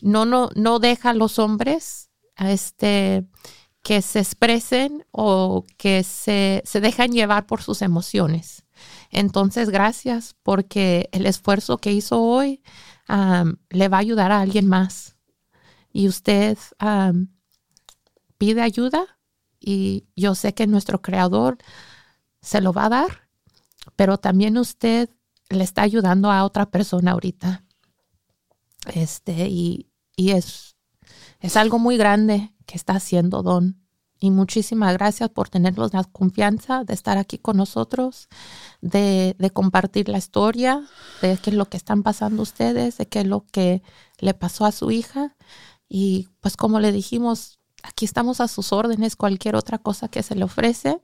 no, no, no deja a los hombres este, que se expresen o que se, se dejan llevar por sus emociones. Entonces, gracias porque el esfuerzo que hizo hoy le va a ayudar a alguien más y usted pide ayuda y yo sé que nuestro creador se lo va a dar, pero también usted le está ayudando a otra persona ahorita. Este, y, es, es algo muy grande que está haciendo Don. Y muchísimas gracias por tenernos la confianza de estar aquí con nosotros, de, de, compartir la historia, de qué es lo que están pasando ustedes, de qué es lo que le pasó a su hija. Y pues como le dijimos, aquí estamos a sus órdenes, cualquier otra cosa que se le ofrece.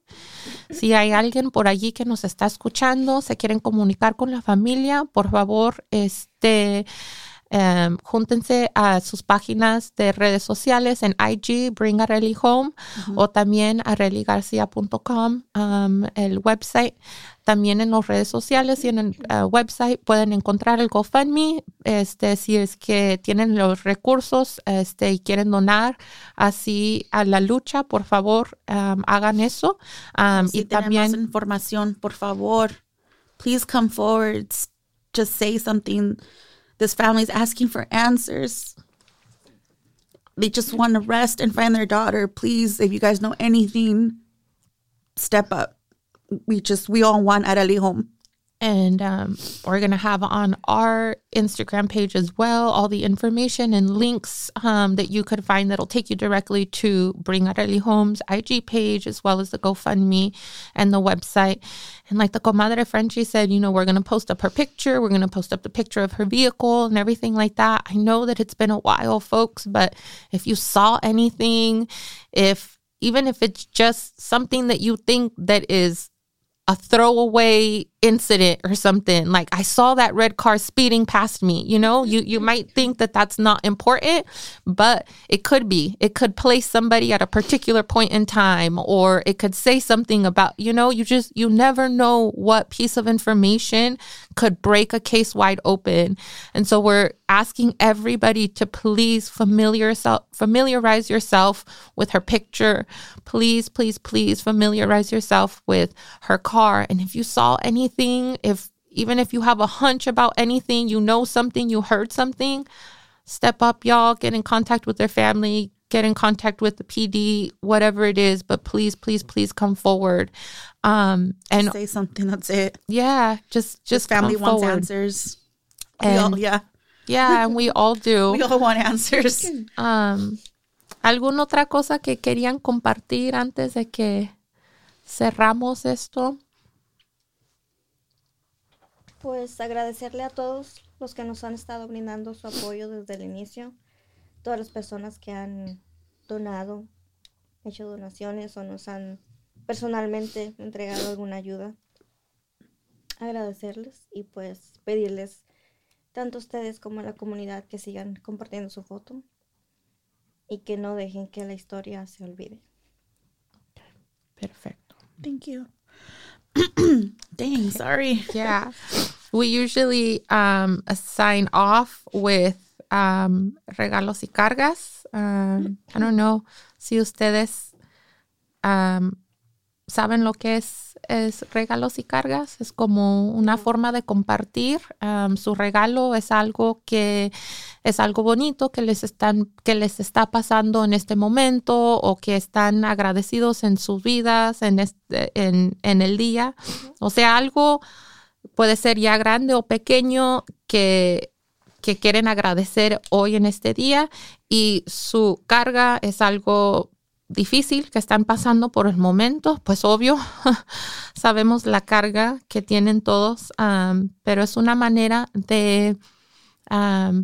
Si hay alguien por allí que nos está escuchando, se quieren comunicar con la familia, por favor, este Um, júntense a sus páginas de redes sociales en IG, Bring a Rally Home, o también a religarcia.com, um, el website. También en las redes sociales y en el uh, website pueden encontrar el GoFundMe. Este, si es que tienen los recursos este, y quieren donar así a la lucha, por favor, um, hagan eso. y también información, por favor, please come forward. Just say something This family's asking for answers. They just want to rest and find their daughter. Please, if you guys know anything, step up. We just, we all want Arali home. And um, we're to have on our Instagram page as well all the information and links um, that you could find that'll take you directly to Bring Areli Homes IG page as well as the GoFundMe and the website. And like the comadre Frenchie said, you know, we're to post up her picture. We're to post up the picture of her vehicle and everything like that. I know that it's been a while, folks, but if you saw anything, if even if it's just something that you think that is a throwaway incident or something. Like i saw that red car speeding past me you know? You you might think that that's not important but it could be. It could place somebody at a particular point in time or it could say something about you know you just you never know what piece of information could break a case wide open. And so we're asking everybody to please familiar familiarize yourself with her picture please please please familiarize yourself with her car and if you saw anything, if even if you have a hunch about anything, you know something, you heard something, step up, y'all, get in contact with their family, get in contact with the PD, whatever it is, but please, please, please come forward. Um and say something, that's it. Yeah, just just family wants forward. answers. And, all, yeah. Yeah, and we all do. we all want answers. Um ¿Alguna otra cosa que querían compartir antes de que cerramos esto? Pues agradecerle a todos los que nos han estado brindando su apoyo desde el inicio, todas las personas que han donado, hecho donaciones o nos han personalmente entregado alguna ayuda. Agradecerles y pues pedirles tanto ustedes como la comunidad que sigan compartiendo su foto y que no dejen que la historia se olvide. Perfecto. Thank you. Dang, sorry. Yeah. We usually um, sign off with um, regalos y cargas. Um, I don't know si ustedes um, saben lo que es, es regalos y cargas. Es como una forma de compartir. Um, su regalo es algo que es algo bonito que les están que les está pasando en este momento o que están agradecidos en sus vidas en este, en, en el día. O sea, algo puede ser ya grande o pequeño que que quieren agradecer hoy en este día y su carga es algo difícil que están pasando por el momento, pues obvio, sabemos la carga que tienen todos, pero es una manera de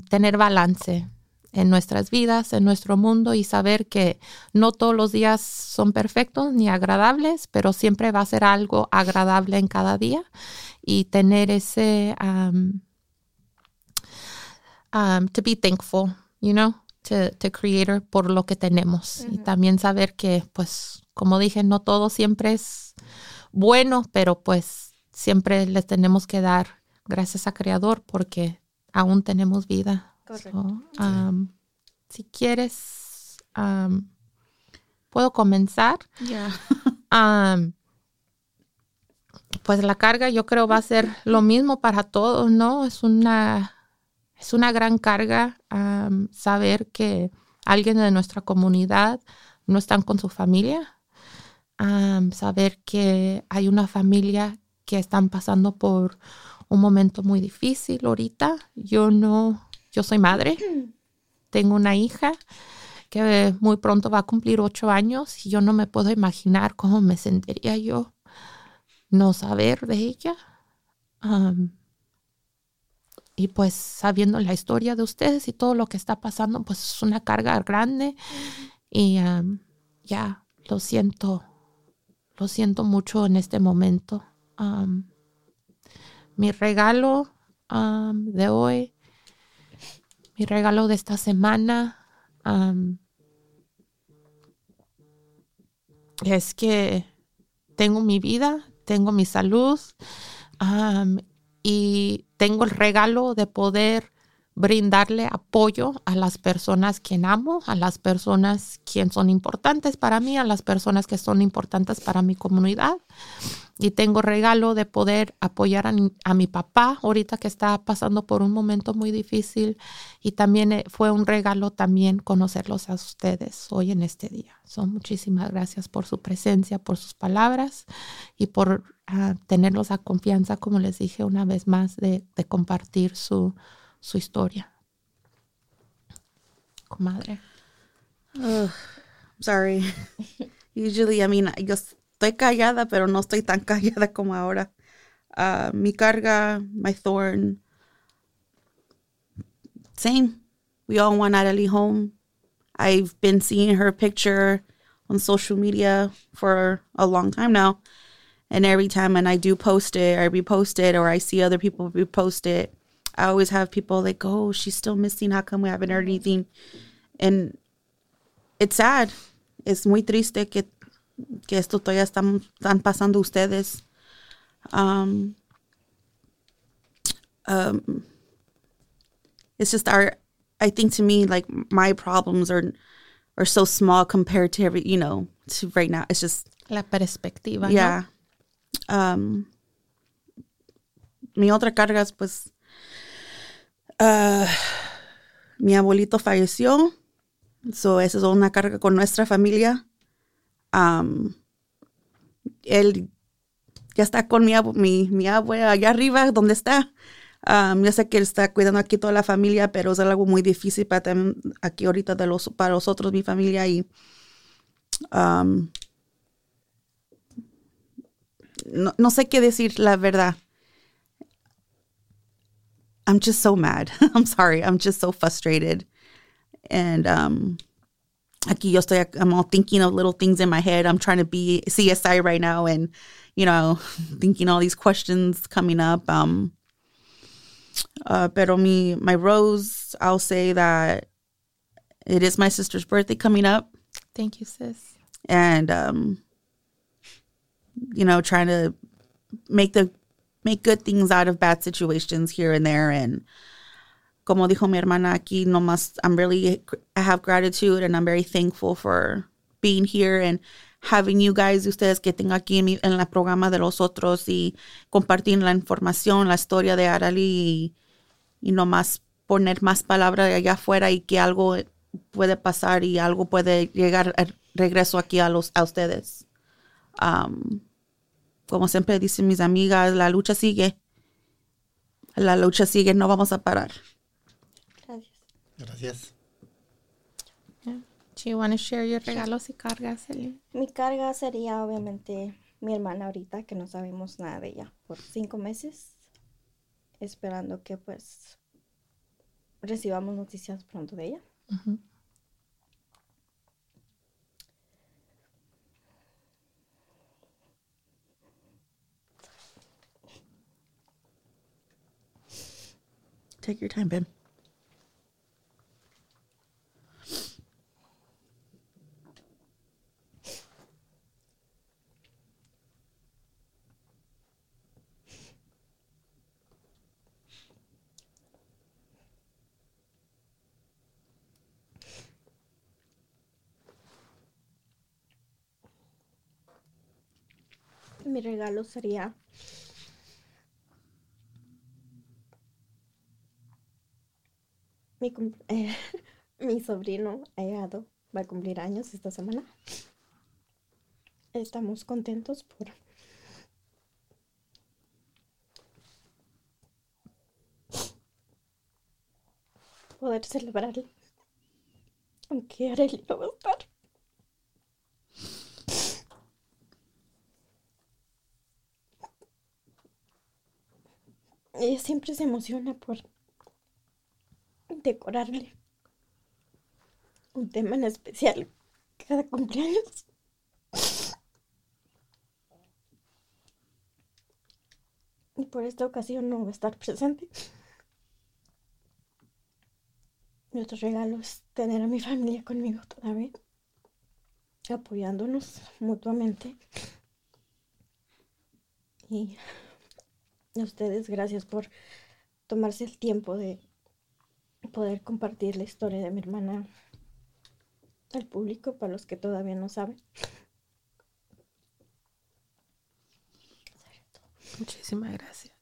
tener balance en nuestras vidas, en nuestro mundo y saber que no todos los días son perfectos ni agradables, pero siempre va a ser algo agradable en cada día y tener ese to be thankful, you know, to, Creator por lo que tenemos. Y también saber que, pues, como dije, no todo siempre es bueno, pero pues siempre les tenemos que dar gracias a Creador porque aún tenemos vida. Um, si quieres, um, puedo comenzar. Um, pues la carga yo creo va a ser lo mismo para todos, ¿no? Es una es una gran carga saber que alguien de nuestra comunidad no está con su familia, saber que hay una familia que están pasando por un momento muy difícil ahorita. Yo no, yo soy madre, tengo una hija que muy pronto va a cumplir ocho años y yo no me puedo imaginar cómo me sentiría yo no saber de ella y pues sabiendo la historia de ustedes y todo lo que está pasando, pues es una carga grande Y um, ya, lo siento, lo siento mucho en este momento. Um, mi regalo um, de hoy, mi regalo de esta semana, es que tengo mi vida, tengo mi salud y tengo el regalo de poder brindarle apoyo a las personas que amo, a las personas que son importantes para mí, a las personas que son importantes para mi comunidad. Y tengo regalo de poder apoyar a, mi papá ahorita que está pasando por un momento muy difícil. Y también eh, fue un regalo también conocerlos a ustedes hoy en este día. Son muchísimas gracias por su presencia, por sus palabras y por ah, tenerlos a confianza, como les dije una vez más, de, compartir su, su historia. Comadre. sorry. Usually, I mean, yo estoy callada, pero no estoy tan callada como ahora. Uh, mi carga, my thorn. Same. We all want Natalie home. I've been seeing her picture on social media for a long time now. And every time when I do post it or repost it or I see other people repost it, I always have people like, oh, she's still missing. How come we haven't heard anything? And it's sad. Es muy triste que, que esto todavía están, están pasando ustedes. Um, um, it's just our, I think to me, like my problems are, are so small compared to every, you know, to right now. It's just. La perspectiva. Yeah. ¿no? Um, mi otra carga es pues Uh, mi abuelito falleció, so esa es una carga con nuestra familia. Él ya está con mi, mi, mi abuela allá arriba, donde está. Um, ya sé que él está cuidando aquí toda la familia, pero es algo muy difícil para aquí ahorita de los, para nosotros, mi familia. Y no, no sé qué decir, la verdad. I'm just so mad. I'm sorry. I'm just so frustrated. And um aquí yo estoy I'm all thinking of little things in my head. I'm trying to be CSI right now and you know, thinking all these questions coming up. Um uh pero me my rose, I'll say that it is my sister's birthday coming up. Thank you, sis. And um you know, trying to make the make good things out of bad situations here and there. And como dijo mi hermana aquí, nomás, I'm really, I have gratitude and I'm very thankful for being here and having you guys, ustedes que tengo aquí en, mi, en el programa de los otros y compartir la información, la historia de Arali y, y nomás poner más palabras allá afuera y que algo puede pasar y algo puede llegar regreso aquí a los a ustedes. Um, como siempre dicen mis amigas, la lucha sigue. La lucha sigue, no vamos a parar. Gracias. Gracias. Do you want to share your regalos y cargas, Mi carga sería obviamente mi hermana ahorita, que no sabemos nada de ella por cinco meses, esperando que pues recibamos noticias pronto de ella. Take your time, Ben. Mi regalo sería Mi, eh, mi sobrino llegado va a cumplir años esta semana. Estamos contentos por poder celebrarlo. Aunque Arely no va a estar. Ella siempre se emociona por decorarle un tema en especial cada cumpleaños. Y por esta ocasión no voy a estar presente. Mi otro regalo es tener a mi familia conmigo todavía, apoyándonos mutuamente. Y a ustedes, gracias por tomarse el tiempo de poder compartir la historia de mi hermana al público, para los que todavía no saben. Muchísimas gracias.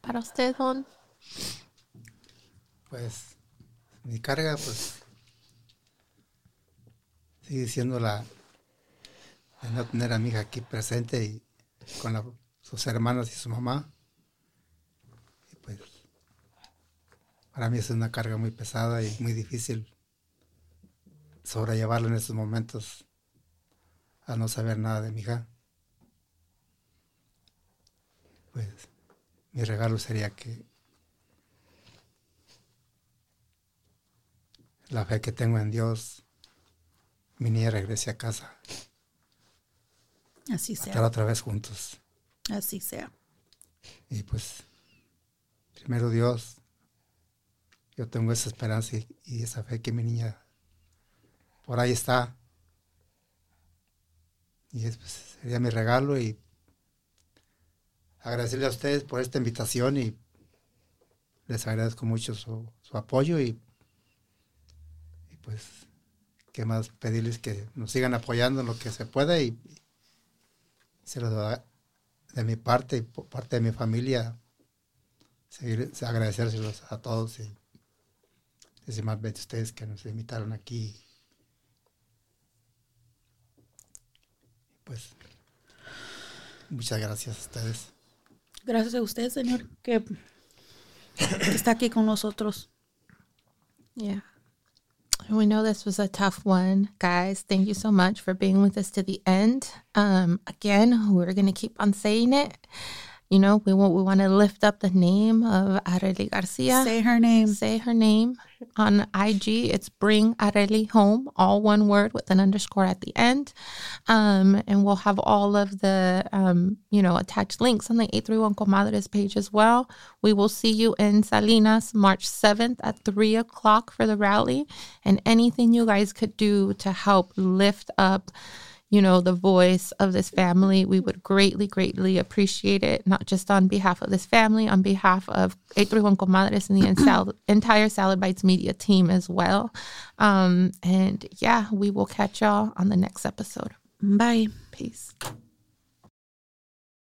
Para usted, Don. Pues mi carga, pues, sigue siendo la de no tener a mi hija aquí presente y con sus hermanos y su mamá. Y pues, para mí es una carga muy pesada y muy difícil sobrellevarlo en estos momentos al no saber nada de mi hija. Pues mi regalo sería que la fe que tengo en Dios, mi niña regrese a casa. Así sea. Estar otra vez juntos. Así sea. Y pues, primero Dios, yo tengo esa esperanza y, esa fe que mi niña por ahí está. Y ese pues, sería mi regalo y agradecerle a ustedes por esta invitación y les agradezco mucho su, apoyo y pues, ¿qué más pedirles que nos sigan apoyando en lo que se pueda y, se lo da de mi parte y por parte de mi familia, seguir, agradecérselos a todos decir más veces ustedes que nos invitaron aquí. Pues, muchas gracias a ustedes. Gracias a usted, Señor, que, que está aquí con nosotros. Yeah. We know this was a tough one, guys. Thank you so much for being with us to the end. Um, again, we're going to keep on saying it you know, we want we want to lift up the name of Arely Garcia. Say her name. Say her name on IG. It's bring Arely home, all one word with an underscore at the end. Um, and we'll have all of the um, you know, attached links on the 831 Comadres page as well. We will see you in Salinas March 7th at three o'clock for the rally. And anything you guys could do to help lift up you know, the voice of this family. We would greatly, greatly appreciate it, not just on behalf of this family, on behalf of 831 Comadres and the entire Salad Bites Media team as well. Um, and yeah, we will catch y'all on the next episode. Bye. Peace.